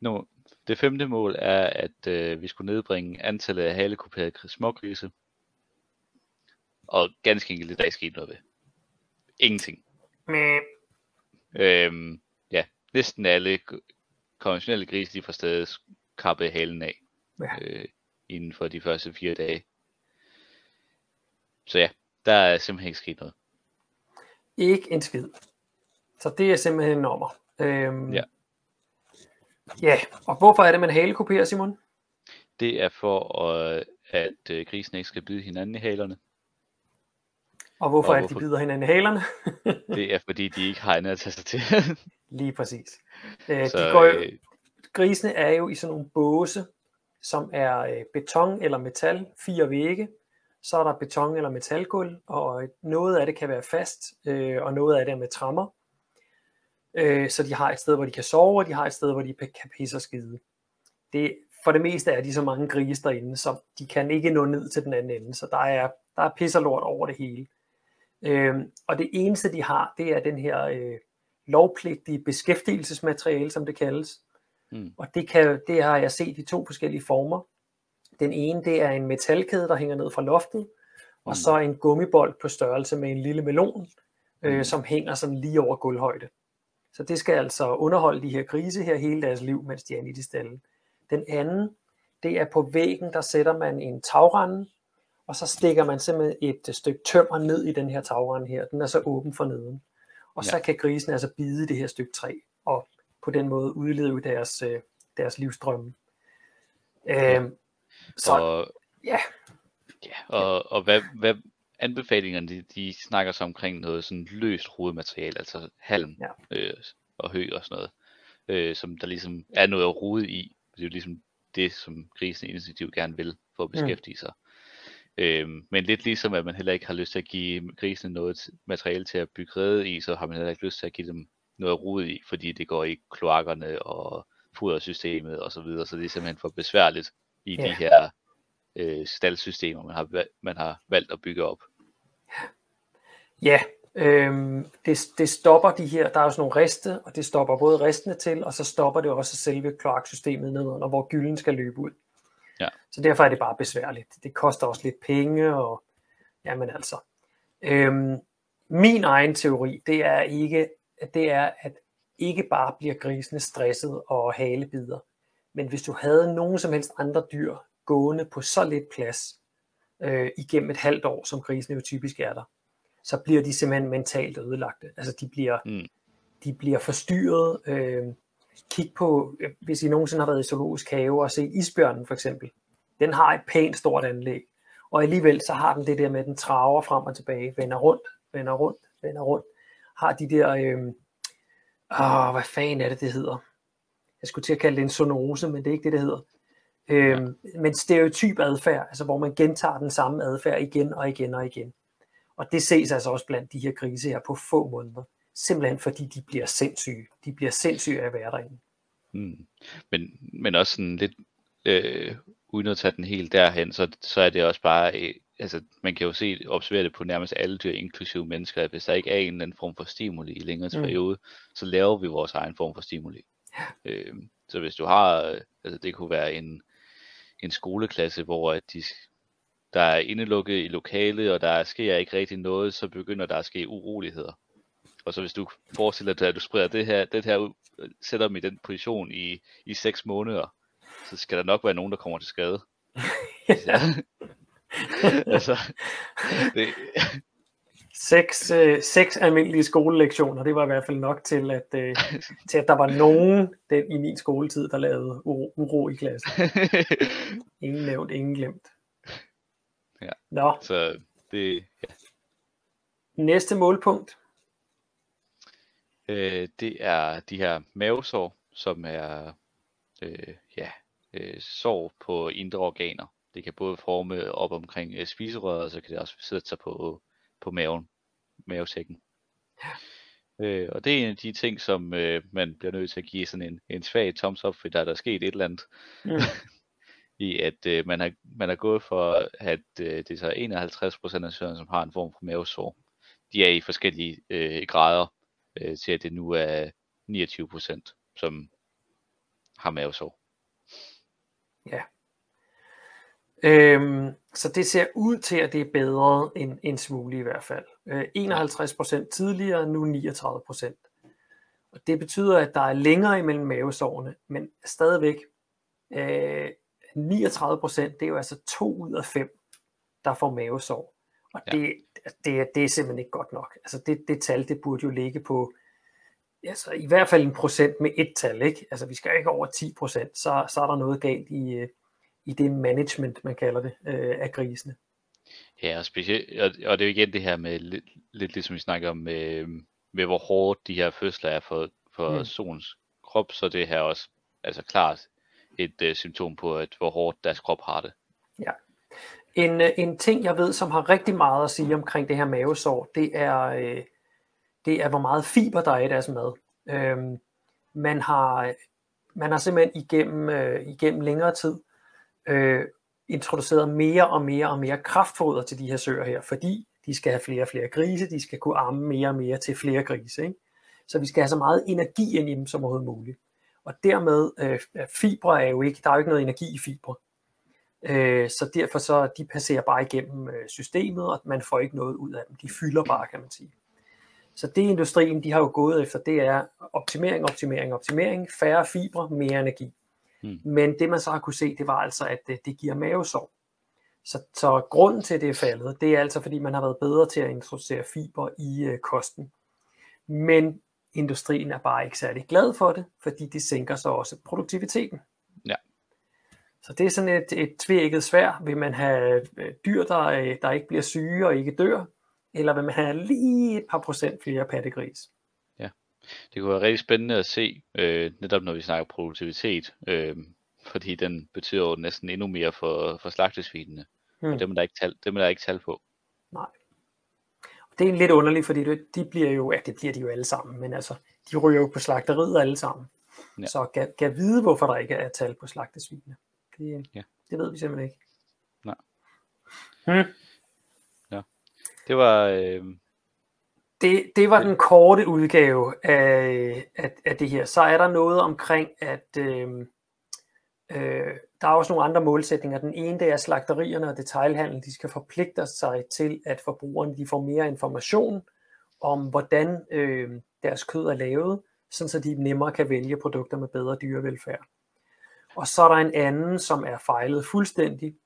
nu, det femte mål er, at øh, vi skulle nedbringe antallet af halekuperede smågrise. Og ganske enkelt, det der er sket noget ved. Ingenting. Men... Øhm, ja, næsten alle konventionelle grise, de får stadig kappet halen af. Ja. Øh, inden for de første fire dage. Så ja, der er simpelthen ikke sket noget. Ikke en skid. Så det er simpelthen en nummer. Øhm, ja. Ja, og hvorfor er det, man halekuperer, Simon? Det er for, at, at øh, grisen ikke skal bide hinanden i halerne. Og hvorfor og er det, hvorfor... de bider hinanden i halerne? det er, fordi de ikke har andet at tage sig til. Lige præcis. Øh, Så, de går jo, øh... Grisene er jo i sådan nogle båse, som er øh, beton eller metal, fire vægge. Så er der beton eller metalgulv, og noget af det kan være fast, øh, og noget af det er med trammer øh, så de har et sted, hvor de kan sove, og de har et sted, hvor de kan pisse og skide. Det, for det meste er de så mange grise derinde, så de kan ikke nå ned til den anden ende, så der er, der er pis og lort over det hele. Øh, og det eneste, de har, det er den her øh, lovpligtige beskæftigelsesmateriale, som det kaldes. Mm. Og det, kan, det har jeg set i to forskellige former. Den ene, det er en metalkæde, der hænger ned fra loftet, og mm. så en gummibold på størrelse med en lille melon, øh, mm. som hænger sådan lige over gulvhøjde. Så det skal altså underholde de her grise her hele deres liv, mens de er i de stalle. Den anden, det er på væggen, der sætter man en tagrende, og så stikker man simpelthen et stykke tømmer ned i den her tagrende her. Den er så åben for neden. Og ja. så kan grisen altså bide det her stykke træ, og på den måde udlede deres, øh, deres livsdrømme. Ja. Øhm, så, og, ja. ja. Og, og hvad, hvad, anbefalingerne, de, de snakker så omkring noget sådan løst rodemateriale, altså halm ja. øh, og hø og sådan noget, øh, som der ligesom er noget at rode i. Det er jo ligesom det, som grisen instinktivt gerne vil for at mm. beskæftige sig. Øh, men lidt ligesom, at man heller ikke har lyst til at give grisene noget materiale til at bygge rede i, så har man heller ikke lyst til at give dem noget at rode i, fordi det går i kloakkerne og fodersystemet og så videre, så det er simpelthen for besværligt i ja. de her øh, staldsystemer, man har, man har valgt at bygge op. Ja, øhm, det, det stopper de her, der er jo sådan nogle riste, og det stopper både ristene til, og så stopper det også selve kloaksystemet nedenunder, hvor gylden skal løbe ud. Ja. Så derfor er det bare besværligt. Det koster også lidt penge, og jamen altså. Øhm, min egen teori, det er ikke, det er, at ikke bare bliver grisene stresset og halebider, men hvis du havde nogen som helst andre dyr gående på så lidt plads øh, igennem et halvt år, som grisene jo typisk er der, så bliver de simpelthen mentalt ødelagte. Altså de bliver, Mm. de bliver forstyrret. Øh, kig på, øh, hvis I nogensinde har været i zoologisk have og set isbjørnen for eksempel. Den har et pænt stort anlæg, og alligevel så har den det der med, at den traver frem og tilbage, vender rundt, vender rundt, vender rundt. Har de der, øh, åh, hvad fanden er det, det hedder? Jeg skulle til at kalde det en zoonose, men det er ikke det, det hedder. Øhm, men stereotyp adfærd, altså hvor man gentager den samme adfærd igen og igen og igen. Og det ses altså også blandt de her grise her på få måneder. Simpelthen fordi de bliver sindssyge. De bliver sindssyge af at være derinde. Mm. Men, men også sådan lidt, øh, uden at tage den helt derhen, så, så er det også bare, øh, altså man kan jo se, observere det på nærmest alle dyr, inklusive mennesker, at hvis der ikke er en eller anden form for stimuli i længere Mm. periode, så laver vi vores egen form for stimuli. Øh, så hvis du har, øh, altså det kunne være en, en skoleklasse, hvor at de, der er indelukket i lokale, og der sker ikke rigtig noget, så begynder der at ske uroligheder. Og så hvis du forestiller dig, at du spreder det her, det her ud, øh, sætter dem i den position i, i seks måneder, så skal der nok være nogen, der kommer til skade. Ja. altså, det, Seks, øh, seks almindelige skolelektioner, det var i hvert fald nok til, at, øh, til at der var nogen den, i min skoletid, der lavede uro, uro i klassen. Ingen nævnt, ingen glemt. Ja. Nå, så det, ja. næste målpunkt. øh, det er de her mavesår, som er øh, ja, øh, sår på indre organer. Det kan både forme op omkring øh, spiserøret, og så kan det også sætte sig på, på maven, mavesækken. Øh, og det er en af de ting, som øh, man bliver nødt til at give sådan en, en svag thumbs up, for der er der sket et eller andet. Mm. i at øh, man, har, man har gået for, at øh, det er så 51% af søerne, som har en form for mavesår. De er i forskellige øh, grader, øh, til at det nu er 29%, som har mavesår. Øhm, så det ser ud til, at det er bedre end en smule i hvert fald. Øh, 51% tidligere, nu 39%. Og det betyder, at der er længere imellem mavesårene, men stadigvæk øh, 39%, det er jo altså to ud af fem, der får mavesår. Og Ja. det, det, det er simpelthen ikke godt nok. Altså det, det tal, det burde jo ligge på altså i hvert fald en procent med et tal. Ikke? Altså vi skal ikke over 10 procent, så, så er der noget galt i, øh, i det management, man kalder det, øh, af grisene. Ja, og, specielt, og, og det er jo igen det her med lidt, lidt ligesom vi snakker om, med, med hvor hårdt de her fødsler er for, for Mm. solens krop, så det her også altså klart et uh, symptom på, at hvor hårdt deres krop har det. En, øh, en ting, jeg ved, som har rigtig meget at sige omkring det her mavesår, det er, øh, det er hvor meget fiber der er i deres mad. Øhm, man, har, man har simpelthen igennem, øh, igennem længere tid øh, introduceret mere og mere og mere kraftfoder til de her søer her, fordi de skal have flere og flere grise, de skal kunne amme mere og mere til flere grise. Ikke? Så vi skal have så meget energi ind i dem som overhovedet muligt. Og dermed, øh, fibre er jo ikke, der er jo ikke noget energi i fibre. Øh, så derfor så, de passerer bare igennem øh, systemet, og man får ikke noget ud af dem. De fylder bare, kan man sige. Så det industrien, de har jo gået efter, det er optimering, optimering, optimering, færre fibre, mere energi. Mm. Men det man så har kunne se, det var altså, at det, det giver mavesår. Så, så grunden til, at det er faldet, det er altså, fordi man har været bedre til at introducere fiber i øh, kosten. Men industrien er bare ikke særlig glad for det, fordi det sænker så også produktiviteten. Ja. Så det er sådan et, et tvækket svær. Vil man have øh, dyr, der, øh, der ikke bliver syge og ikke dør, eller vil man have lige et par procent flere pattegris? Det kunne være rigtig spændende at se, øh, netop når vi snakker produktivitet, øh, fordi den betyder jo næsten endnu mere for, for slagtesvinene. Hmm. Og dem er, der ikke tal, dem er der ikke tal på. Nej. Det er lidt underligt, fordi det, de bliver jo, ja det bliver de jo alle sammen, men altså, de ryger jo på slagteriet alle sammen. Ja. Så kan, kan vide, hvorfor der ikke er tal på slagtesvinene. Det, Ja. det ved vi simpelthen ikke. Nej. Hmm. Ja. Det var... Øh... Det, det var den korte udgave af, af, af det her. Så er der noget omkring, at øh, øh, der er også nogle andre målsætninger. Den ene det er, at slagterierne og detailhandlen de skal forpligte sig til, at forbrugerne de får mere information om, hvordan øh, deres kød er lavet, sådan så de nemmere kan vælge produkter med bedre dyrevelfærd. Og så er der en anden, som er fejlet fuldstændig.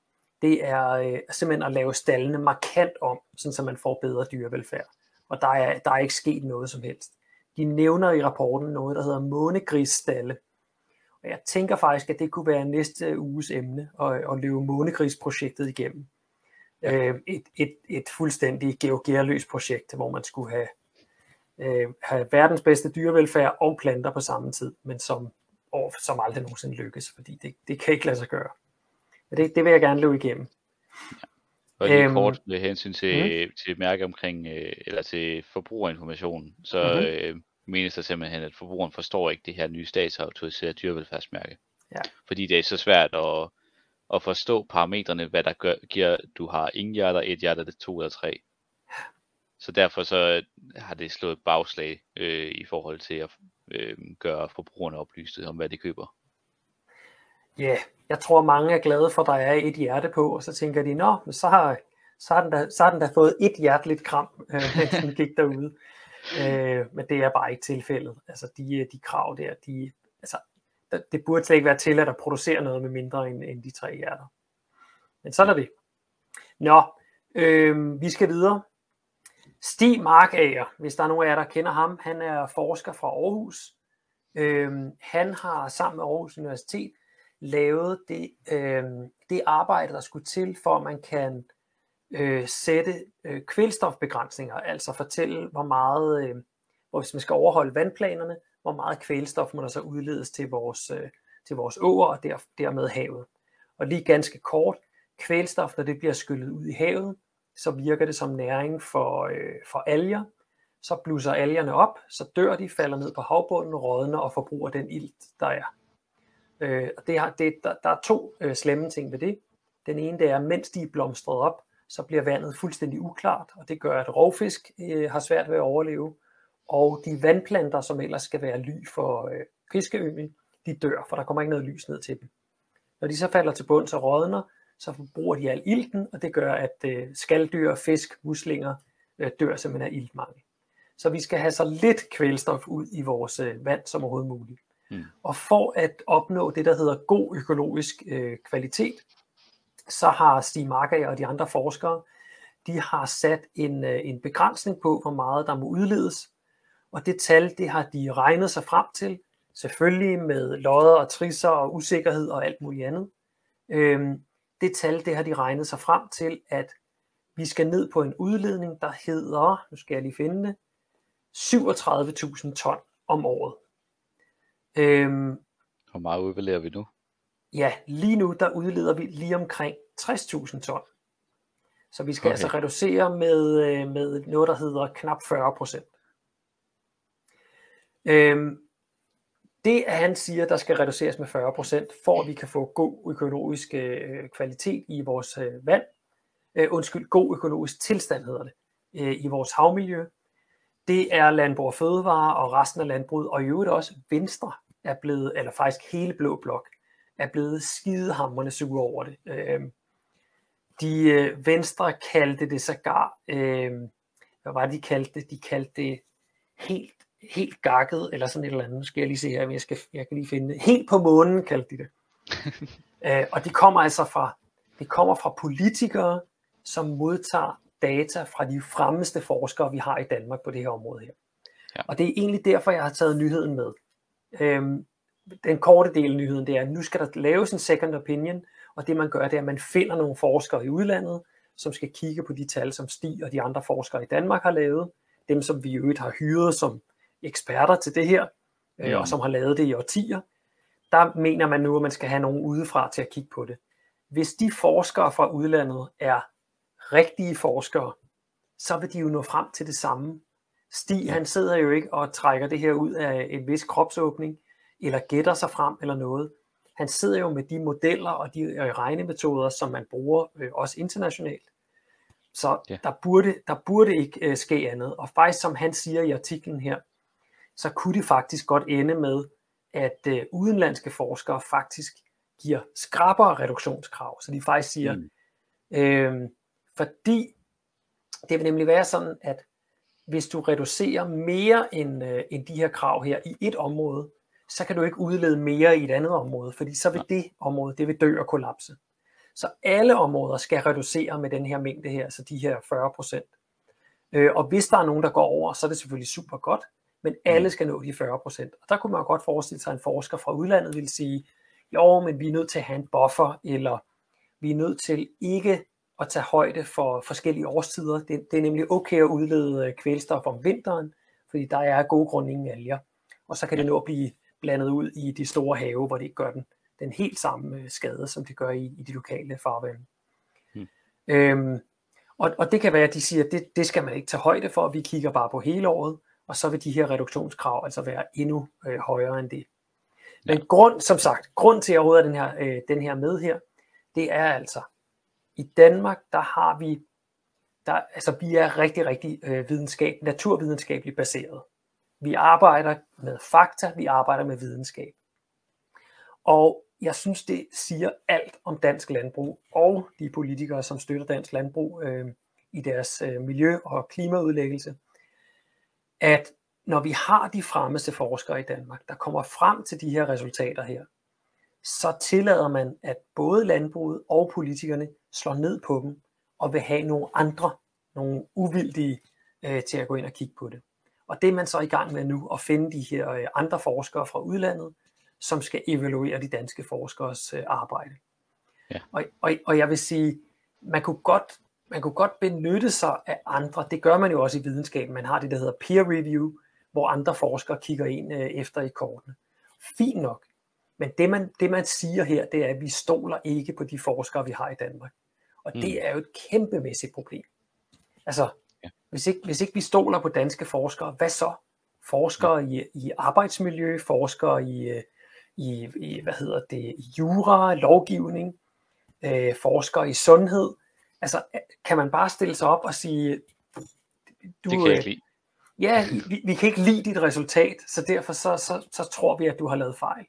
Det er øh, simpelthen at lave stallene markant om, sådan så man får bedre dyrevelfærd. Og der er, der er ikke sket noget som helst. De nævner i rapporten noget, der hedder månegrisstalle. Og jeg tænker faktisk, at det kunne være næste uges emne at, at løbe månegrisprojektet igennem. Øh, et, et, et fuldstændig geogerløst projekt, hvor man skulle have, øh, have verdens bedste dyrevelfærd og planter på samme tid, men som, og, som aldrig nogensinde lykkes, fordi det, det kan ikke lade sig gøre. Men det, det vil jeg gerne løbe igennem. Og lige øhm, kort med hensyn til, mm. til mærke omkring, øh, eller til forbrugerinformation, så mm-hmm. øh, menes der simpelthen, at forbrugeren forstår ikke det her nye statsautoriserede dyrevelfærdsmærke. Ja. Fordi det er så svært at, at forstå parametrene, hvad der gør, giver, du har ingen hjerter, et hjerte, to eller tre. Så derfor så har det slået bagslag øh, i forhold til at øh, gøre forbrugerne oplyste om, hvad de køber. Ja, yeah, jeg tror mange er glade for, at der er et hjerte på, og så tænker de, nå, så har, så har, den, da, så har den da fået et hjerteligt kram, øh, mens den gik derude. Øh, men det er bare ikke tilfældet. Altså de, øh, de krav der, de, altså, det burde slet ikke være til at producere noget med mindre end, end de tre hjerter. Men sådan er det. Nå, øh, vi skal videre. Stig Markager, hvis der er nogen af jer, der kender ham, han er forsker fra Aarhus. Øh, han har sammen med Aarhus Universitet lavet det, øh, det arbejde, der skulle til, for at man kan øh, sætte øh, kvælstofbegrænsninger, altså fortælle, hvor meget, øh, hvor hvis man skal overholde vandplanerne, hvor meget kvælstof må der så udledes til vores, øh, til vores åer og der, dermed havet. Og lige ganske kort, kvælstof, når det bliver skyllet ud i havet, så virker det som næring for, øh, for alger. Så blusser algerne op, så dør de, falder ned på havbunden, rådner og forbruger den ilt, der er. Øh, og det har, det, der, der er to øh, slemme ting ved det. Den ene det er, mens de er blomstret op, så bliver vandet fuldstændig uklart, og det gør, at rovfisk øh, har svært ved at overleve. Og de vandplanter, som ellers skal være ly for øh, fiskeyngel, de dør, for der kommer ikke noget lys ned til dem. Når de så falder til bunds og rådner, så forbruger de al ilten, og det gør, at øh, skalddyr, fisk, muslinger øh, dør simpelthen af iltmangel. Så vi skal have så lidt kvælstof ud i vores øh, vand som overhovedet muligt. Mm. Og for at opnå det, der hedder god økologisk øh, kvalitet, så har Stig Marker og de andre forskere, de har sat en, øh, en begrænsning på, hvor meget der må udledes. Og det tal, det har de regnet sig frem til, selvfølgelig med lodder og trisser og usikkerhed og alt muligt andet. Øhm, det tal, det har de regnet sig frem til, at vi skal ned på en udledning, der hedder, nu skal jeg lige finde det, 37.000 ton om året. Øhm, Hvor meget udleverer vi nu? Ja, lige nu der udleder vi lige omkring 60.000 ton. Så vi skal okay. altså reducere med, øh, med noget, der hedder knap 40 procent. Øhm, det, at han siger, der skal reduceres med 40 procent, for at vi kan få god økologisk øh, kvalitet i vores øh, vand, øh, undskyld, god økologisk tilstand hedder det, øh, i vores havmiljø, det er Landbrug og Fødevare og resten af landbruget, og i øvrigt også Venstre er blevet, eller faktisk hele Blå Blok, er blevet skidehammerende sure over det. Øh, de øh, Venstre kaldte det sågar, øh, hvad var det, de kaldte det? De kaldte det helt, helt gakket, eller sådan et eller andet. Nu skal jeg lige se her, jeg, skal, jeg kan lige finde det. Helt på månen kaldte de det. øh, og det kommer altså fra, det kommer fra politikere, som modtager data fra de fremmeste forskere, vi har i Danmark på det her område her. Ja. Og det er egentlig derfor, jeg har taget nyheden med. Øhm, den korte del af nyheden, det er, at nu skal der laves en second opinion, og det man gør, det er, at man finder nogle forskere i udlandet, som skal kigge på de tal, som Stig og de andre forskere i Danmark har lavet, dem som vi i øvrigt har hyret som eksperter til det her, øh, og som har lavet det i årtier. Der mener man nu, at man skal have nogen udefra til at kigge på det. Hvis de forskere fra udlandet er rigtige forskere, så vil de jo nå frem til det samme. Stig, han sidder jo ikke og trækker det her ud af en vis kropsåbning, eller gætter sig frem eller noget. Han sidder jo med de modeller og de regnemetoder, som man bruger øh, også internationalt. Så ja. der, burde, der burde ikke øh, ske andet. Og faktisk, som han siger i artiklen her, så kunne det faktisk godt ende med, at øh, udenlandske forskere faktisk giver skrappere reduktionskrav. Så de faktisk siger, mm. øh, fordi det vil nemlig være sådan, at hvis du reducerer mere end, øh, end de her krav her i et område, så kan du ikke udlede mere i et andet område, fordi så vil det område, det vil dø og kollapse. Så alle områder skal reducere med den her mængde her, altså de her 40 procent. Øh, og hvis der er nogen, der går over, så er det selvfølgelig super godt, men alle mm. skal nå de 40 procent. Og der kunne man godt forestille sig, at en forsker fra udlandet vil sige, jo, men vi er nødt til at have en buffer, eller vi er nødt til ikke at tage højde for forskellige årstider. Det, det er nemlig okay at udlede øh, kvælstof om vinteren, fordi der er gode grunde ingen alger. Og så kan det nå at blive blandet ud i de store have, hvor det ikke gør den, den helt samme øh, skade, som det gør i, i de lokale farvande. Hmm. Øhm, og, og det kan være, at de siger, at det, det skal man ikke tage højde for, vi kigger bare på hele året, og så vil de her reduktionskrav altså være endnu øh, højere end det. Men grund, som sagt, grund til at jeg den her, øh, den her med her, det er altså, i Danmark, der har vi, der, altså vi er rigtig, rigtig øh, videnskab, naturvidenskabeligt baseret. Vi arbejder med fakta, vi arbejder med videnskab. Og jeg synes, det siger alt om dansk landbrug og de politikere, som støtter dansk landbrug øh, i deres øh, miljø- og klimaudlæggelse, at når vi har de fremmeste forskere i Danmark, der kommer frem til de her resultater her, så tillader man, at både landbruget og politikerne slår ned på dem og vil have nogle andre, nogle uvildige øh, til at gå ind og kigge på det. Og det er man så i gang med nu, at finde de her øh, andre forskere fra udlandet, som skal evaluere de danske forskers øh, arbejde. Ja. Og, og, og jeg vil sige, man kunne godt man kunne godt benytte sig af andre. Det gør man jo også i videnskaben. Man har det, der hedder peer review, hvor andre forskere kigger ind øh, efter i kortene. Fint nok. Men det man, det man siger her, det er, at vi stoler ikke på de forskere, vi har i Danmark. Og mm. det er jo et kæmpemæssigt problem. Altså, ja. hvis, ikke, hvis ikke vi stoler på danske forskere, hvad så? Forskere mm. i, i arbejdsmiljø, forskere i, i, i, hvad hedder det, jura, lovgivning, øh, forskere i sundhed. Altså, kan man bare stille sig op og sige, du, det kan jeg ikke øh, lide. Ja, vi, vi kan ikke lide dit resultat, så derfor så, så, så tror vi, at du har lavet fejl.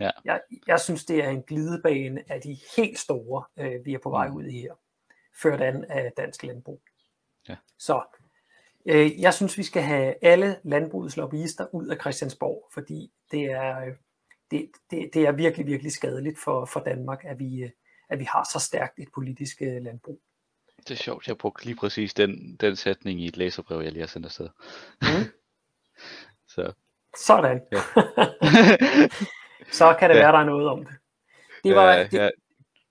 Ja. Jeg, jeg synes, det er en glidebane af de helt store, øh, vi er på vej mm. ud i her, ført an af dansk landbrug. Ja. Så øh, jeg synes, vi skal have alle landbrugets lobbyister ud af Christiansborg, fordi det er, øh, det, det, det er virkelig, virkelig skadeligt for, for Danmark, at vi, øh, at vi har så stærkt et politisk øh, landbrug. Det er sjovt, jeg brugte lige præcis den, den sætning i et læserbrev, jeg lige har sendt afsted. Mm. så. Sådan. Ja. så kan det ja. være, der er noget om det. Det var ja, det, ja.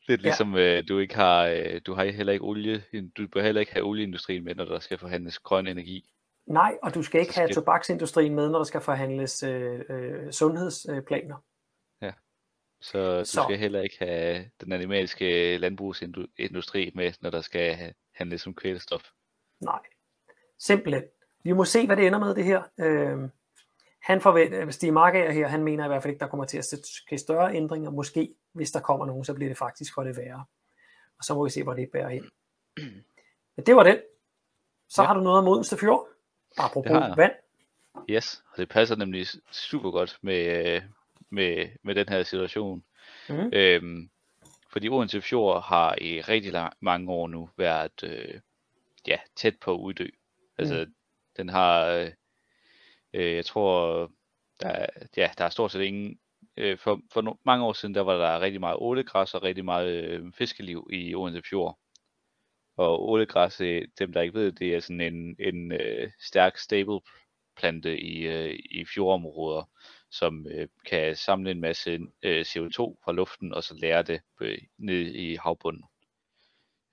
Lidt ligesom ja. øh, du ikke har, øh, du har heller ikke olie, du bør heller ikke have olieindustrien med, når der skal forhandles grøn energi. Nej, og du skal ikke skal... have tobaksindustrien med, når der skal forhandles øh, øh, sundhedsplaner. Ja, så du så. skal heller ikke have den animalske landbrugsindustri med, når der skal handles om kvælstof. Nej, simpelthen. Vi må se, hvad det ender med det her. Øh, han forventer, Stig Markager her, han mener i hvert fald ikke, der kommer til at ske større ændringer. Måske, hvis der kommer nogen, så bliver det faktisk for det værre. Og så må vi se, hvor det bærer hen. Men det var det. Så ja. har du noget om Odense Fjord. Apropos vand. Yes, og det passer nemlig super godt med, med, med den her situation. Mm. Øhm, fordi Odense Fjord har i rigtig lang, mange år nu været øh, ja, tæt på at uddø. Altså, mm. den har, øh, øh, jeg tror, der, ja, der er stort set ingen, øh, for, for no, mange år siden, der var der rigtig meget ålegræs og rigtig meget øh, fiskeliv i Odense Fjord. Og ålegræs, øh, dem der ikke ved, det er sådan en, en øh, stærk stable plante i, øh, i fjordområder, som øh, kan samle en masse øh, CO2 fra luften, og så lære det øh, ned i havbunden.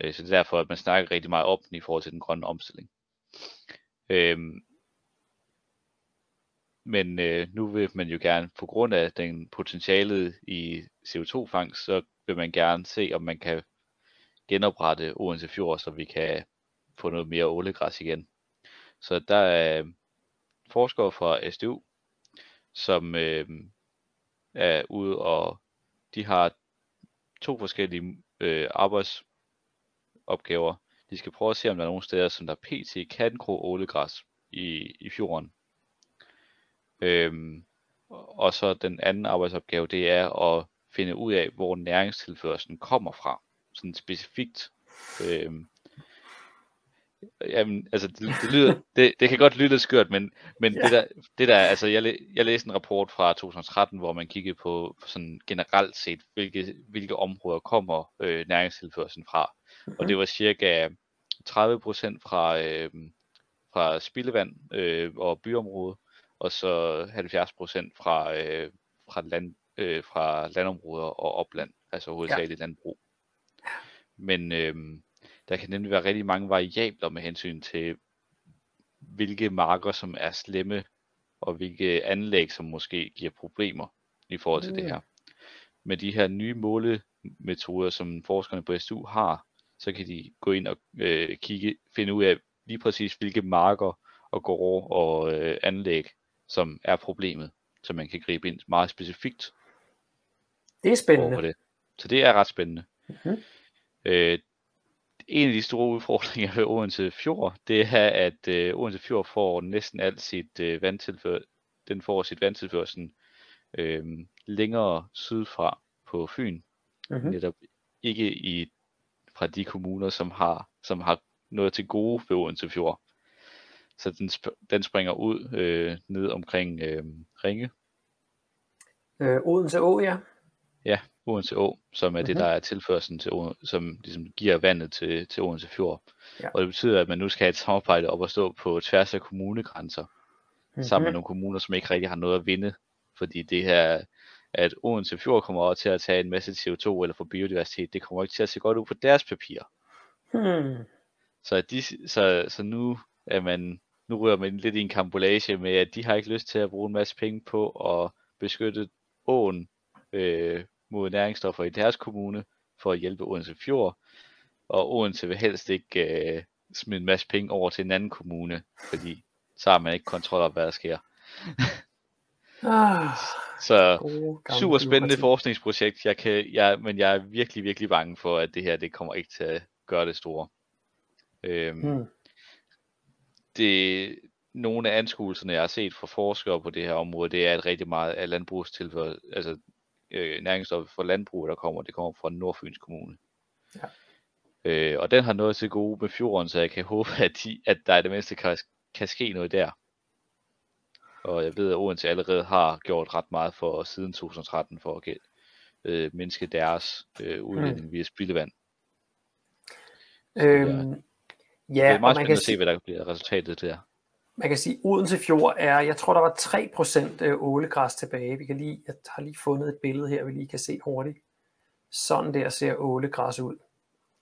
Øh, så det er derfor, at man snakker rigtig meget om den i forhold til den grønne omstilling. Øh, men øh, nu vil man jo gerne, på grund af den potentialet i CO2-fangst, så vil man gerne se, om man kan genoprette Odense Fjord, så vi kan få noget mere ålegræs igen. Så der er forskere fra SDU, som øh, er ude og de har to forskellige øh, arbejdsopgaver. De de skal prøve at se, om der er nogle steder, som der pt. kan gro ålegræs i, i fjorden. Øhm, og så den anden arbejdsopgave, det er at finde ud af, hvor næringstilførselen kommer fra. Sådan specifikt. Øhm, Jamen, altså, det, det, lyder, det, det kan godt lyde lidt skørt, men, men ja. det, der, det der, altså, jeg, jeg læste en rapport fra 2013, hvor man kiggede på sådan generelt set, hvilke, hvilke områder kommer øh, næringstilførselen fra. Mm-hmm. Og mhm. det var cirka 30% fra, øh, fra spildevand øh, og byområde, og så 70% fra, øh, fra, land, øh, fra landområder og opland, altså hovedsageligt ja. landbrug. Men øh, der kan nemlig være rigtig mange variabler med hensyn til, hvilke marker, som er slemme, og hvilke anlæg, som måske giver problemer i forhold til mm. det her. Med de her nye målemetoder, som forskerne på SU har, så kan de gå ind og øh, kigge, finde ud af lige præcis, hvilke marker og gårde og øh, anlæg, som er problemet, så man kan gribe ind meget specifikt. Det er spændende. Det. Så det er ret spændende. Mm-hmm. Øh, en af de store udfordringer ved Odense Fjord, det er, at øh, Odense Fjord får næsten alt sit øh, vandtilfør, den får sit vandtilførsel øh, længere sydfra på Fyn. Mm-hmm. Netop ikke i fra de kommuner, som har, som har noget til gode ved Odense Fjord. Så den, sp- den springer ud øh, ned omkring øh, Ringe. Øh, Odense Å, ja. Ja, Odense Å, som er mm-hmm. det, mhm. der er tilførselen til, som ligesom giver vandet til, til Odense Fjord. Ja. Og det betyder, at man nu skal have et samarbejde op og stå på tværs af kommunegrænser, mm-hmm. sammen med nogle kommuner, som ikke rigtig har noget at vinde. Fordi det her, at Odense Fjord kommer over til at tage en masse CO2 eller få biodiversitet, det kommer ikke til at se godt ud på deres papir. Hmm. Så, de, så, så nu er man, nu rører man lidt i en kambolage med, at de har ikke lyst til at bruge en masse penge på at beskytte åen øh, mod næringsstoffer i deres kommune for at hjælpe Odense Fjord. Og Odense vil helst ikke øh, smide en masse penge over til en anden kommune, fordi så har man ikke kontrol over, hvad der sker. ah, så super spændende forskningsprojekt, jeg kan, jeg, men jeg er virkelig, virkelig bange for, at det her det kommer ikke til at gøre det store. Øhm, hmm. Det, nogle af anskuelserne, jeg har set fra forskere på det her område, det er, at rigtig meget af landbrugstilførsel, altså øh, næringsstoffer for landbrug, der kommer, det kommer fra Nordfyns Kommune. Ja. Øh, og den har noget til gode med fjorden, så jeg kan håbe, at, de, at der i det mindste kan, kan ske noget der. Og jeg ved, at Odense allerede har gjort ret meget for siden 2013 for at øh, mindske deres øh, udledning mm. via spildevand. Øhm, ja, det er meget spændende at se, hvad der bliver resultatet der man kan sige, at Odense Fjord er, jeg tror der var 3% øh, ålegræs tilbage. Vi kan lige, jeg har lige fundet et billede her, vi lige kan se hurtigt. Sådan der ser ålegræs ud.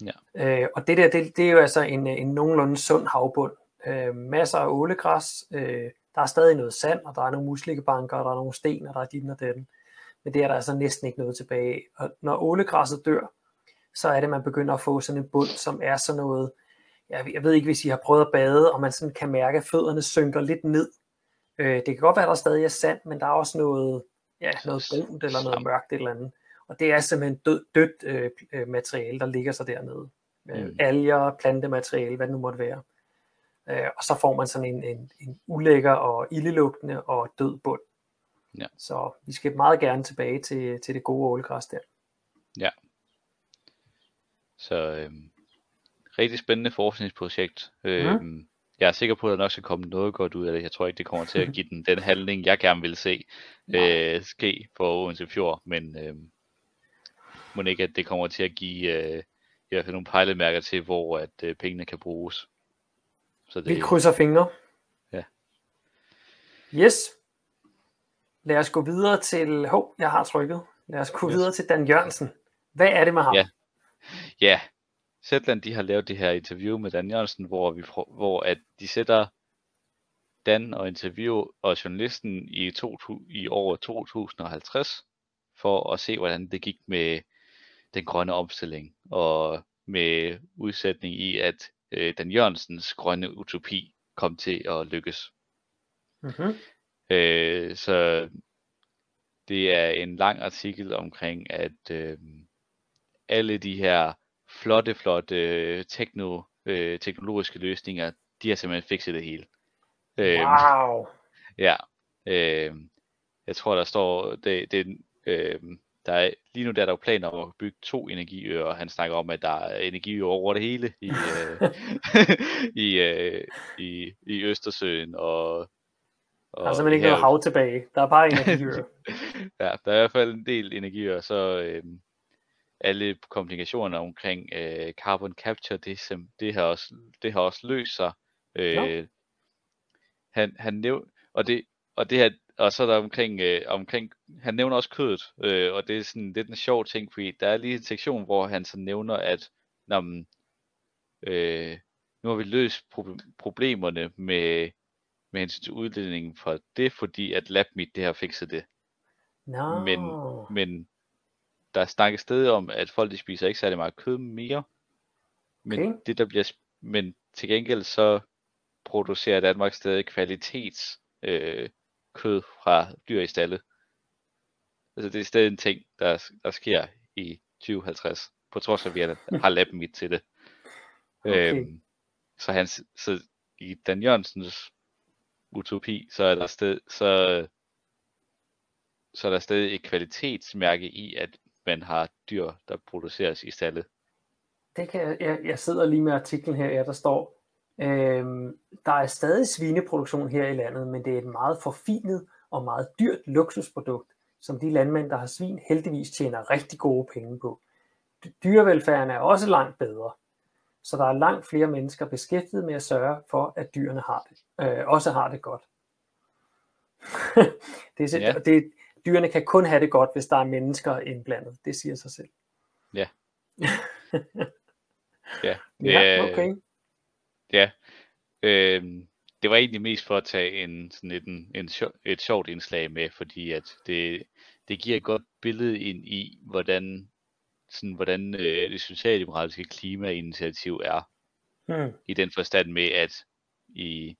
Ja. Øh, og det der, det, det er jo altså en, en nogenlunde sund havbund. Øh, masser af ålegræs, øh, der er stadig noget sand, og der er nogle muslikkebanker, og der er nogle sten, og der er dit og den. Men det er der altså næsten ikke noget tilbage Og når ålegræsset dør, så er det, at man begynder at få sådan en bund, som er sådan noget, jeg, jeg ved ikke, hvis I har prøvet at bade, og man sådan kan mærke, at fødderne synker lidt ned. Øh, det kan godt være, at der stadig er sand, men der er også noget, ja, noget brunt eller noget mørkt eller andet. Og det er simpelthen død, dødt øh, øh, materiale, der ligger så dernede. Øh, mm. Alger, plantemateriale, hvad det nu måtte være. Øh, og så får man sådan en, en, en ulækker og ildelugtende og død bund. Ja. Så vi skal meget gerne tilbage til, til det gode ålegræs der. Ja. Så øhm, rigtig spændende forskningsprojekt. Øhm, jeg er sikker på, at der nok skal komme noget godt ud af det. Jeg tror ikke, det kommer til at give den den handling, jeg gerne vil se øh, ske for Odense Fjord, men øh, må ikke, at det kommer til at give øh, i hvert fald nogle pejlemærker til, hvor at øh, pengene kan bruges. Så det, Vi krydser fingre. Ja. Yes. Lad os gå videre til... Hov, jeg har trykket. Lad os gå yes. videre til Dan Jørgensen. Hvad er det med ham? Ja, ja Zetland, de har lavet det her interview med Dan Jørgensen, hvor, vi, hvor at de sætter Dan og interview og journalisten i, to, i år 2050 for at se, hvordan det gik med den grønne omstilling og med udsætning i, at øh, Dan Jørgensens grønne utopi kom til at lykkes. Mm-hmm. Øh, så det er en lang artikel omkring, at øh, alle de her flotte, flotte techno øh, teknologiske løsninger, de har simpelthen fikset det hele. Wow. Ja. Øh, jeg tror, der står, det, det, øh, der er, lige nu der er der jo planer om at bygge to energiøer, og han snakker om, at der er energiøer over det hele i, øh, i, øh, i, i Østersøen. Og, og der er simpelthen ikke noget hav tilbage. Der er bare energiøer. ja, der er i hvert fald en del energiøer, så øh, alle komplikationer omkring øh, carbon capture, det, som, det, har også, det har også løst sig. Øh, han, han næv, og det, og det her, og så er der omkring, øh, omkring han nævner også kødet, øh, og det er sådan lidt en sjov ting, fordi der er lige en sektion, hvor han så nævner, at når man, øh, nu har vi løst pro- problemerne med, med hensyn til udledningen for det, fordi at LabMeat det har fikset det. No. Men, men der snakkes stadig om, at folk de spiser ikke særlig meget kød mere. Men okay. det der bliver, men til gengæld så producerer Danmark stadig kvalitets øh, kød fra dyr i stalle. Altså det er stadig en ting, der, der sker i 2050, på trods af, at vi har lappen mit til det. Okay. Øhm, så, han, så i Dan Jørgensens utopi, så er der sted, så, så er der stadig et kvalitetsmærke i, at man har dyr, der produceres i stalle. Det kan jeg, jeg, jeg sidder lige med artiklen her, ja, der står, øhm, der er stadig svineproduktion her i landet, men det er et meget forfinet og meget dyrt luksusprodukt, som de landmænd, der har svin, heldigvis tjener rigtig gode penge på. Dyrevelfærden er også langt bedre, så der er langt flere mennesker beskæftiget med at sørge for, at dyrene har det, øh, også har det godt. det, er, ja. det, dyrene kan kun have det godt, hvis der er mennesker indblandet. Det siger sig selv. Ja. ja. ja, okay. Ja. Øhm, det var egentlig mest for at tage en, sådan et, en, en, et sjovt indslag med, fordi at det, det giver et godt billede ind i, hvordan, sådan, hvordan øh, det socialdemokratiske klimainitiativ er. Hmm. I den forstand med, at i,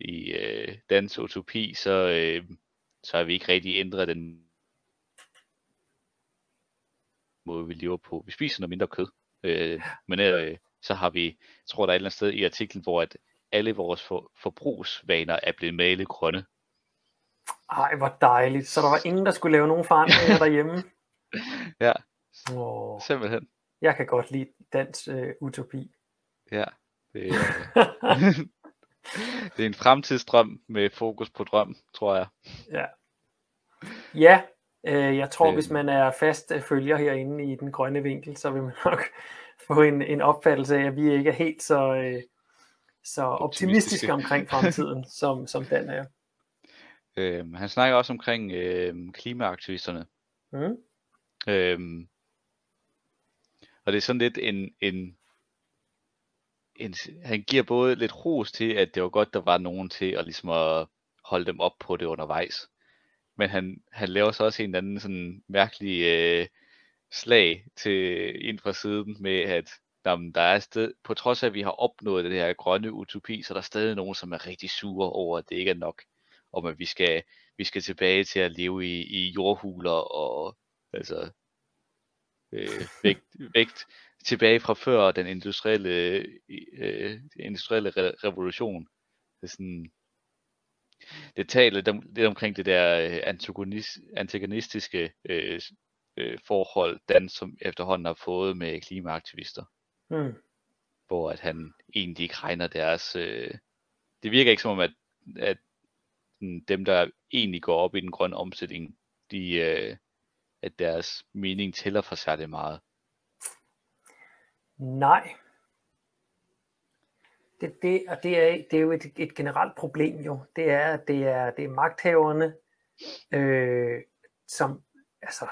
i øh, dansk utopi, så, øh, så har vi ikke rigtig ændret den måde, vi lever på. Vi spiser noget mindre kød. Øh, men øh, så har vi, jeg tror der er et eller andet sted i artiklen, hvor at alle vores for, forbrugsvaner er blevet malet grønne. Ej, hvor dejligt. Så der var ingen, der skulle lave nogen forandringer derhjemme? ja, oh. simpelthen. Jeg kan godt lide dans øh, utopi. Ja, det er, det er en fremtidsdrøm med fokus på drøm, tror jeg. Ja, ja øh, jeg tror, øh. hvis man er fast øh, følger herinde i den grønne vinkel, så vil man nok få en, en opfattelse af, at vi ikke er helt så, øh, så optimistiske omkring fremtiden, som, som den er. Øhm, han snakker også omkring øh, klimaaktivisterne. Mm. Øhm, og det er sådan lidt en, en, en, han giver både lidt ros til, at det var godt, der var nogen til at, ligesom at holde dem op på det undervejs. Men han, han laver så også en eller anden sådan mærkelig øh, slag til ind fra siden med, at jamen, der er sted, på trods af, at vi har opnået det her grønne utopi, så er der stadig nogen, som er rigtig sure over, at det ikke er nok, om at vi skal, vi skal tilbage til at leve i, i jordhuler og altså øh, vægt, vægt tilbage fra før den industrielle, øh, industrielle re- revolution. Det er sådan, det taler lidt omkring det der øh, antagonist, antagonistiske øh, øh, forhold, Dan som efterhånden har fået med klimaaktivister. Mm. Hvor at han egentlig ikke regner deres... Øh, det virker ikke som om, at, at dem, der egentlig går op i den grønne omsætning, de, øh, at deres mening tæller for særlig meget. Nej. Det, det, og det er, det er jo et, et generelt problem jo. Det er, at det er, det er magthaverne, øh, som, altså,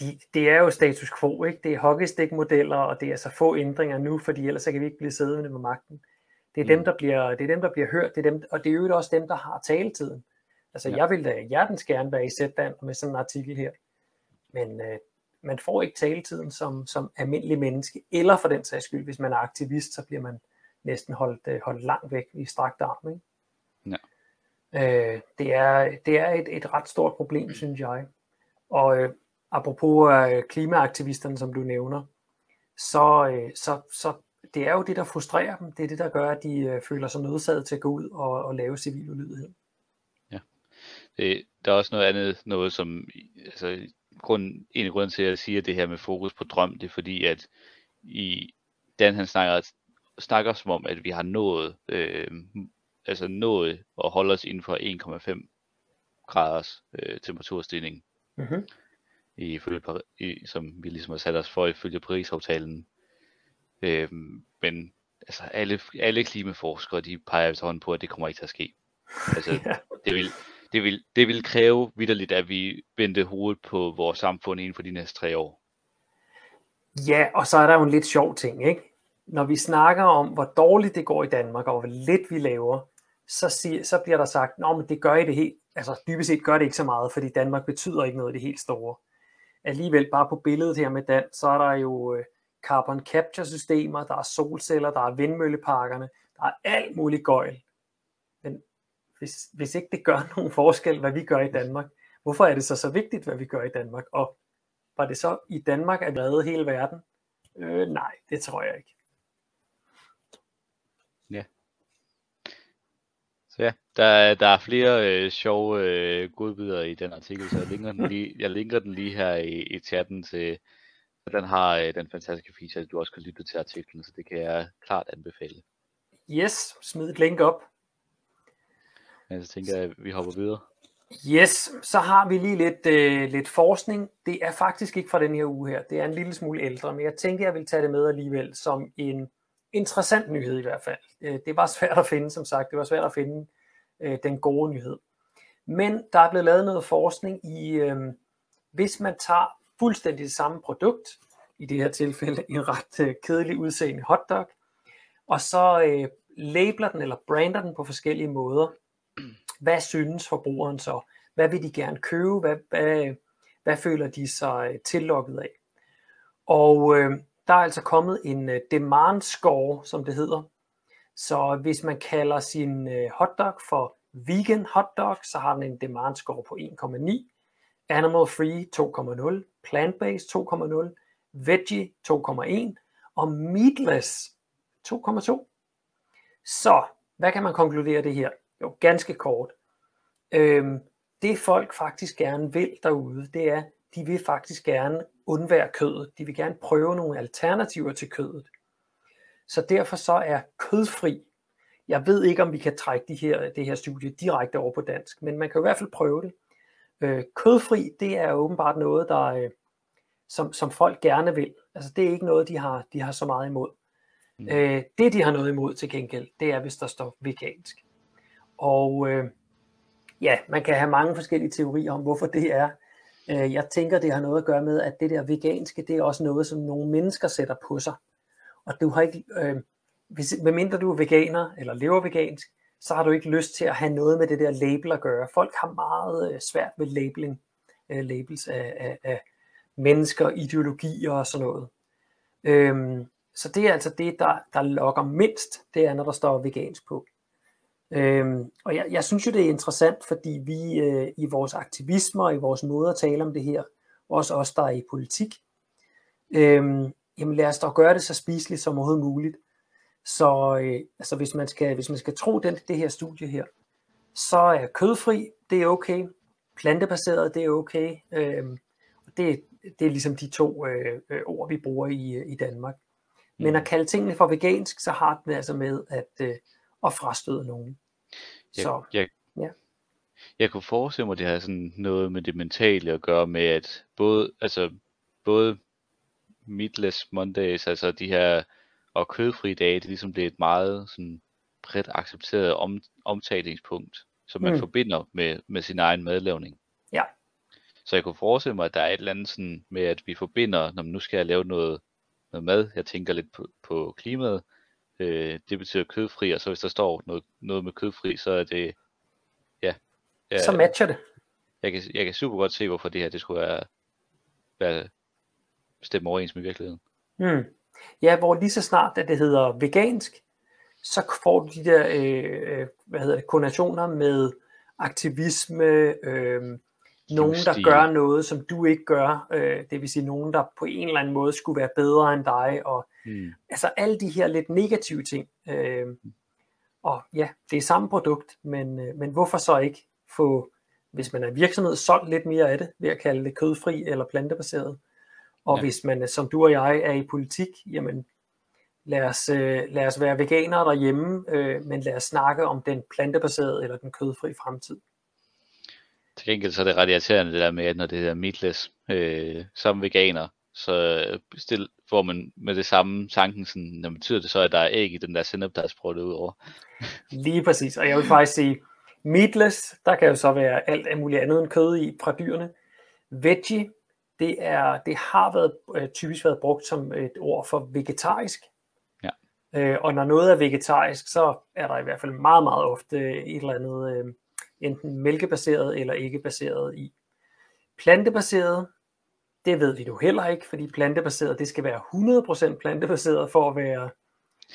de, det er jo status quo, ikke? Det er hockeystick-modeller, og det er så få ændringer nu, fordi ellers så kan vi ikke blive siddende med magten. Det er, mm. dem, der bliver, det er dem, der bliver hørt, det er dem, og det er jo også dem, der har taletiden. Altså, ja. jeg vil da hjertens gerne være i sætland med sådan en artikel her, men øh, man får ikke taletiden som, som almindelig menneske, eller for den sags skyld, hvis man er aktivist, så bliver man næsten holdt, øh, holdt langt væk i strakt arm. Ikke? Ja. Øh, det er, det er et, et ret stort problem, synes jeg. Og øh, apropos øh, klimaaktivisterne, som du nævner, så, øh, så, så det er jo det, der frustrerer dem. Det er det, der gør, at de øh, føler sig nødsaget til at gå ud og, og lave civil ulydighed. Ja. Det, der er også noget andet, noget som, altså, grund, en af grunden til, at jeg siger det her med fokus på drøm, det er fordi, at i Dan han snakker, snakker som om, at vi har nået, øh, altså nået at holde os inden for 1,5 graders øh, temperaturstigning. Mm-hmm. I, i, som vi ligesom har sat os for ifølge Paris-aftalen. Øh, men altså alle, alle klimaforskere, de peger efterhånden på, at det kommer ikke til at ske. Altså, ja. det, vil, det, vil, det vil kræve vidderligt, at vi vendte hovedet på vores samfund inden for de næste tre år. Ja, og så er der jo en lidt sjov ting, ikke? Når vi snakker om, hvor dårligt det går i Danmark, og hvor lidt vi laver, så, siger, så bliver der sagt, at det gør I det helt, altså dybest set gør det ikke så meget, fordi Danmark betyder ikke noget af det helt store. Alligevel bare på billedet her med Dan, så er der jo øh, carbon capture systemer, der er solceller, der er vindmølleparkerne, der er alt muligt gøjl. Hvis, hvis ikke det gør nogen forskel, hvad vi gør i Danmark, hvorfor er det så så vigtigt, hvad vi gør i Danmark? Og var det så i Danmark at redde hele verden? Øh, nej, det tror jeg ikke. Ja. Så ja, der, der er flere øh, sjove øh, godbidder i den artikel, så jeg linker den lige, jeg linker den lige her i, i chatten til, den har øh, den fantastiske feature, at du også kan lytte til artiklen, så det kan jeg klart anbefale. Yes, smid et link op. Men så tænker jeg, at vi hopper videre. Yes, så har vi lige lidt, øh, lidt forskning. Det er faktisk ikke fra den her uge her. Det er en lille smule ældre, men jeg tænkte, jeg vil tage det med alligevel som en interessant nyhed i hvert fald. Øh, det var svært at finde, som sagt. Det var svært at finde øh, den gode nyhed. Men der er blevet lavet noget forskning i, øh, hvis man tager fuldstændig det samme produkt, i det her tilfælde en ret øh, kedelig udseende hotdog, og så øh, labeler den eller brander den på forskellige måder, hvad synes forbrugeren så? Hvad vil de gerne købe? Hvad, hvad, hvad føler de sig øh, tillokket af? Og øh, der er altså kommet en øh, demand score, som det hedder. Så hvis man kalder sin øh, hotdog for vegan hotdog, så har den en demand score på 1,9, animal free 2,0, plant-based 2,0, veggie 2,1 og meatless 2,2. Så hvad kan man konkludere det her? Jo, ganske kort. Øhm, det folk faktisk gerne vil derude, det er, de vil faktisk gerne undvære kødet. De vil gerne prøve nogle alternativer til kødet. Så derfor så er kødfri. Jeg ved ikke, om vi kan trække de her, det her studie direkte over på dansk, men man kan i hvert fald prøve det. Øh, kødfri, det er åbenbart noget, der, øh, som, som folk gerne vil. Altså det er ikke noget, de har, de har så meget imod. Mm. Øh, det, de har noget imod til gengæld, det er, hvis der står vegansk. Og øh, ja, man kan have mange forskellige teorier om, hvorfor det er. Øh, jeg tænker, det har noget at gøre med, at det der veganske, det er også noget, som nogle mennesker sætter på sig. Og du har ikke, øh, hvis, medmindre du er veganer eller lever vegansk, så har du ikke lyst til at have noget med det der label at gøre. Folk har meget øh, svært med labeling, øh, labels af, af, af mennesker, ideologier og sådan noget. Øhm, så det er altså det, der, der lokker mindst, det er, når der står vegansk på. Øhm, og jeg, jeg synes jo, det er interessant, fordi vi øh, i vores aktivisme og i vores måde at tale om det her, også os, der er i politik, øhm, jamen lad os dog gøre det så spiseligt som overhovedet muligt. Så øh, altså hvis, man skal, hvis man skal tro den, det her studie her, så er kødfri, det er okay. Plantebaseret, det er okay. Øhm, det, det er ligesom de to øh, øh, ord, vi bruger i, i Danmark. Men mm. at kalde tingene for vegansk, så har det altså med at, øh, at frastøde nogen. Jeg, så, jeg, ja. jeg kunne forestille mig, at det har sådan noget med det mentale at gøre med, at både, altså, både Meatless Mondays, altså de her og kødfri dage, det ligesom bliver et meget sådan bredt accepteret om, omtalingspunkt, som man mm. forbinder med, med sin egen madlavning. Ja. Så jeg kunne forestille mig, at der er et eller andet sådan med, at vi forbinder, når man nu skal jeg lave noget, noget mad, jeg tænker lidt på, på klimaet, øh, det betyder kødfri, og så hvis der står noget, noget med kødfri, så er det, ja. ja så matcher det. Jeg kan, jeg kan super godt se, hvorfor det her, det skulle være, være stemme overens med virkeligheden. Hmm. Ja, hvor lige så snart, at det hedder vegansk, så får du de der, øh, øh hvad hedder det, konnotationer med aktivisme, øh, nogen, der gør noget, som du ikke gør. Øh, det vil sige nogen, der på en eller anden måde skulle være bedre end dig. Og Mm. altså alle de her lidt negative ting. Øh, og ja, det er samme produkt, men, øh, men hvorfor så ikke få, hvis man er virksomhed, solgt lidt mere af det, ved at kalde det kødfri eller plantebaseret. Og Ja. hvis man, øh, som du og jeg, er i politik, jamen lad os, øh, lad os være veganere derhjemme, øh, men lad os snakke om den plantebaserede eller den kødfri fremtid. Til gengæld så er det ret irriterende det der med, at når det hedder meatless, øh, som veganer, så stil, får man med det samme tanken, sådan, når betyder det så, at der er æg i den der sennep, der er sprøjtet ud over. Lige præcis, og jeg vil faktisk sige, meatless, der kan jo så være alt muligt andet end kød i fra dyrene. Veggie, det, er, det har været, øh, typisk været brugt som et ord for vegetarisk. Ja. Øh, og når noget er vegetarisk, så er der i hvert fald meget, meget ofte et eller andet øh, enten mælkebaseret eller ikke baseret i. Plantebaseret, det ved vi jo heller ikke, fordi plantebaseret, det skal være 100% plantebaseret for at være,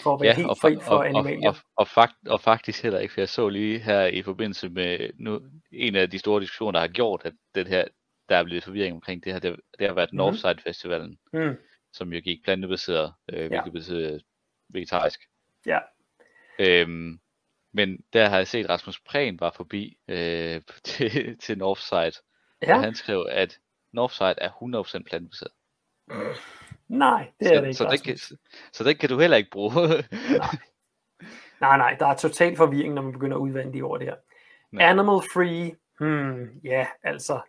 for at være ja, helt og, fri for og, og, animalier. og, og, fakt, og faktisk heller ikke, for jeg så lige her i forbindelse med nu, en af de store diskussioner, der har gjort, at det her, der er blevet forvirring omkring det her, det, det har været Mhm. Northside Festivalen, Mm, som jo gik plantebaseret, øh, Ja. hvilket betyder vegetarisk. ja. Øhm, men der har jeg set, Rasmus Prehn var forbi øh, til, til Northside, Ja, og han skrev, at Northside er 100% plantebaseret. nej, det så, er det ikke. så, Rasmus. kan, så den kan du heller ikke bruge. Nej, nej, der er total forvirring, når man begynder at udvande de ord der. Nej. Animal free, hmm, ja, altså,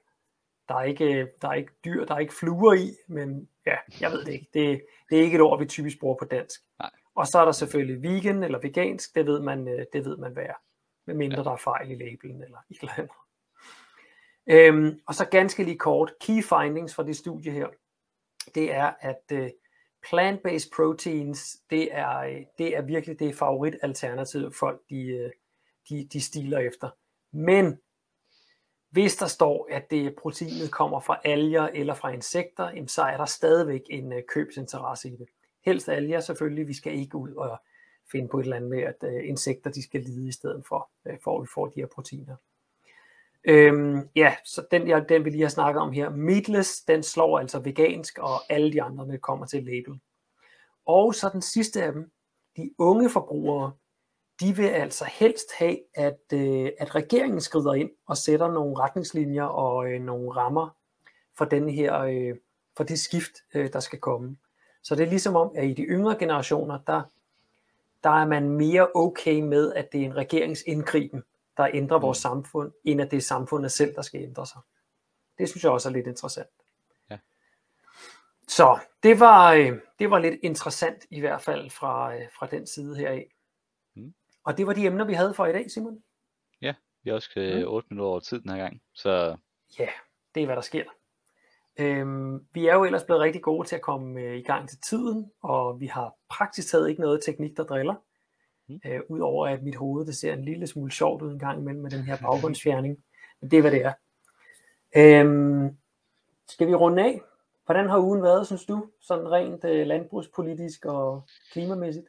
der er, ikke, der er ikke dyr, der er ikke fluer i, men ja, jeg ved det ikke. Det, det er ikke et ord, vi typisk bruger på dansk. Nej. Og så er der selvfølgelig vegan eller vegansk, det ved man, øh, det ved man hvad er. Medmindre ja. der er fejl i labelen eller et eller andet. Øhm, og så ganske lige kort, key findings fra det studie her, det er, at øh, plant-based proteins, det er, øh, det er virkelig det favoritalternativ, folk de, øh, de, de stiler efter. Men hvis der står, at det proteinet kommer fra alger eller fra insekter, så er der stadigvæk en øh, købsinteresse i det. Helst alger selvfølgelig, vi skal ikke ud og finde på et eller andet med, at insekter de skal lide i stedet for, for at vi får de her proteiner. Øhm, ja, så den, jeg, den vi lige har snakket om her, meatless, den slår altså vegansk, og alle de andre der kommer til label. Og så den sidste af dem, de unge forbrugere, de vil altså helst have, at, øh, at regeringen skrider ind og sætter nogle retningslinjer og øh, nogle rammer for den her, øh, for det skift, øh, der skal komme. Så det er ligesom om, at i de yngre generationer, der, der er man mere okay med, at det er en regeringsindgriben, der ændrer vores samfund, end at det er samfundet selv, der skal ændre sig. Det synes jeg også er lidt interessant. Ja. Så det var, øh, det var lidt interessant i hvert fald fra, øh, fra den side her af. Mm. Og det var de emner, vi havde for i dag, Simon. Vi har også øh, 8 minutter over tid den her gang, så Ja, det er hvad der sker. Øhm, vi er jo ellers blevet rigtig gode til at komme øh, i gang til tiden, og vi har praktisk taget ikke noget teknik, der driller. Mm. Øh, Udover at mit hoved det ser en lille smule sjovt ud en gang imellem med den her baggrundsfjerning. Men det er hvad det er. Øhm, skal vi runde af? Hvordan har ugen været, synes du? Sådan rent øh, landbrugspolitisk og klimamæssigt?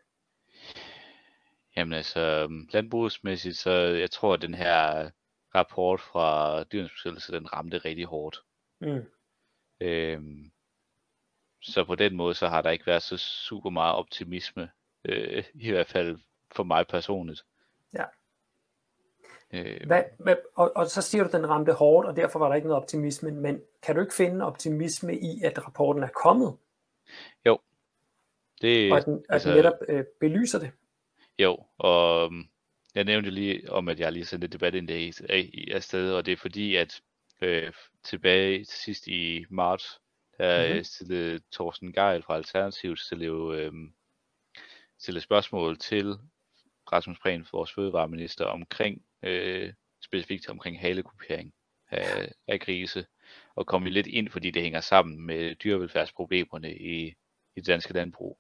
Jamen altså, landbrugsmæssigt, så jeg tror, at den her rapport fra Dyrenes Beskyttelse, den ramte rigtig hårdt. Mm. Øhm, så på den måde, så har der ikke været så super meget optimisme, øh, i hvert fald for mig personligt. Ja. Øh, Hvad, hvad, og, og så siger du, at den ramte hårdt, og derfor var der ikke noget optimisme. Men kan du ikke finde optimisme i, at rapporten er kommet, det, og at den, at altså- den netop øh, belyser det? Jo, og øhm, jeg nævnte lige om, at jeg lige sendte et debatindlæg i- afsted, og det er fordi, at øh, tilbage til sidst i marts, der Mhm. mm-hmm. stillede Thorsten Geil fra Alternativet stillede, jo, øh, stillede spørgsmål til Rasmus Prehn, vores fødevareminister, omkring øh, specifikt omkring halekupering af, af grise, og kom vi lidt ind, fordi det hænger sammen med dyrevelfærdsproblemerne i, i det danske landbrug.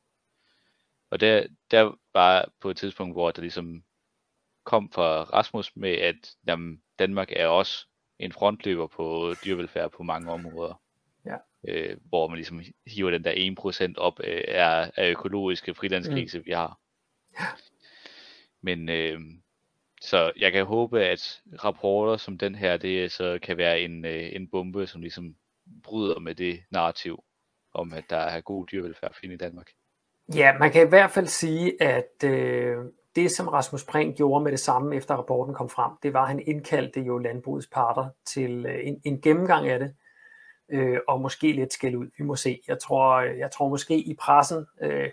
Og der, der var på et tidspunkt, hvor der ligesom kom fra Rasmus med, at jamen, Danmark er også en frontløber på dyrevelfærd på mange områder. Ja. Øh, hvor man ligesom hiver den der 1% op øh, af, af økologiske frilandsgrise, mm. vi har. Men øh, så jeg kan håbe, at rapporter som den her, det øh, så kan være en, øh, en bombe, som ligesom bryder med det narrativ om, at der er god dyrevelfærd at finde i Danmark. Ja, man kan i hvert fald sige, at øh, det, som Rasmus Prehn gjorde med det samme, efter rapporten kom frem, det var, at han indkaldte jo landbrugets parter til øh, en, en gennemgang af det, øh, og måske lidt skæld ud. Vi må se. Jeg tror, øh, jeg tror måske i pressen, øh,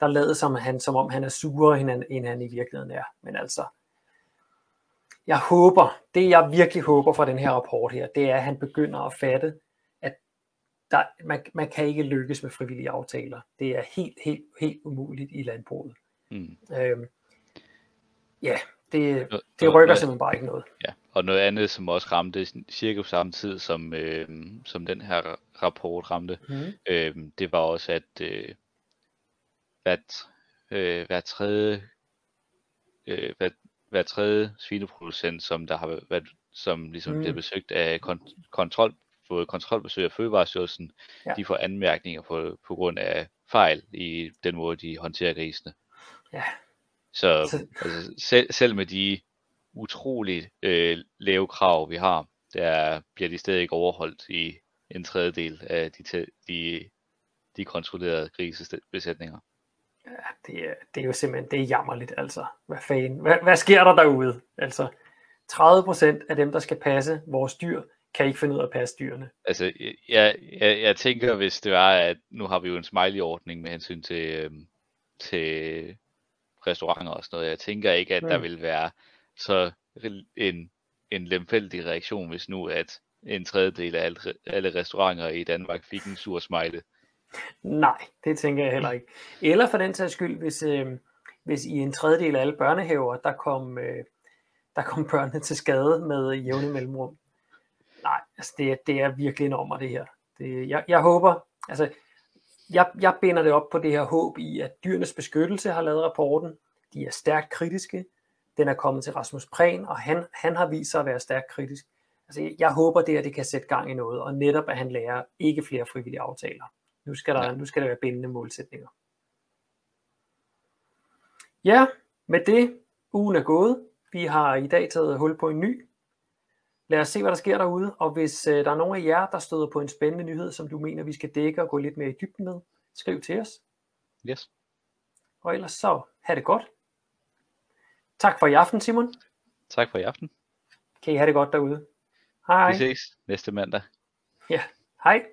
der lader som, han, som om han er surere, end han, end han i virkeligheden er. Men altså, jeg håber, det jeg virkelig håber fra den her rapport her, det er, at han begynder at fatte, at der, man, man kan ikke lykkes med frivillige aftaler. Det er helt, helt, helt umuligt i landbruget. Mm. Øhm, ja, det, det rykker noget, simpelthen bare ikke noget. Ja, og noget andet, som også ramte cirka på samme tid, som, øh, som den her rapport ramte, mm. øh, det var også, at øh, hvert, øh, hver tredje øh, hver, hver tredje svineproducent, som der har været, som ligesom mm. bliver besøgt af kont- kontrol, både kontrolbesøg af Fødevarestyrelsen, ja. de får anmærkninger på, på grund af fejl i den måde, de håndterer grisene. Ja. Så, så... Altså, selv, selv med de utroligt øh, lave krav, vi har, der bliver de stadig ikke overholdt i en tredjedel af de, de, de kontrollerede grisebesætninger. Ja, det, er, det er jo simpelthen, det er jammerligt, altså. Hvad fanden? Hvad, hvad sker der derude? Altså, 30% af dem, der skal passe vores dyr, kan ikke finde ud af at passe dyrene. Altså, jeg, jeg, jeg tænker, hvis det var, at nu har vi jo en smiley-ordning med hensyn til, øhm, til restauranter og sådan noget. Jeg tænker ikke, at mm. der vil være så en, en lemfældig reaktion, hvis nu at en tredjedel af alle, alle restauranter i Danmark fik en sur smiley. Nej, det tænker jeg heller ikke. Eller for den sags skyld, hvis, øh, hvis i en tredjedel af alle børnehaver, der kom, øh, der kom børnene til skade med jævne mellemrum. Nej, altså det, det er virkelig enormt det her. Det, jeg, jeg håber, altså jeg, jeg binder det op på det her håb i, at dyrenes beskyttelse har lavet rapporten. De er stærkt kritiske. Den er kommet til Rasmus Prehn, og han, han har vist sig at være stærkt kritisk. Altså, jeg håber det, at det kan sætte gang i noget, og netop at han lærer ikke flere frivillige aftaler. Nu skal der, ja. nu skal der være bindende målsætninger. Ja, med det, ugen er gået. Vi har i dag taget hul på en ny. Lad os se, hvad der sker derude, og hvis øh, der er nogen af jer, der støder på en spændende nyhed, som du mener, vi skal dække og gå lidt mere i dybden med, skriv til os. Yes. Og ellers så, have det godt. Tak for i aften, Simon. Tak for i aften. Kan I have det godt derude. Hej. Vi ses næste mandag. Ja, hej.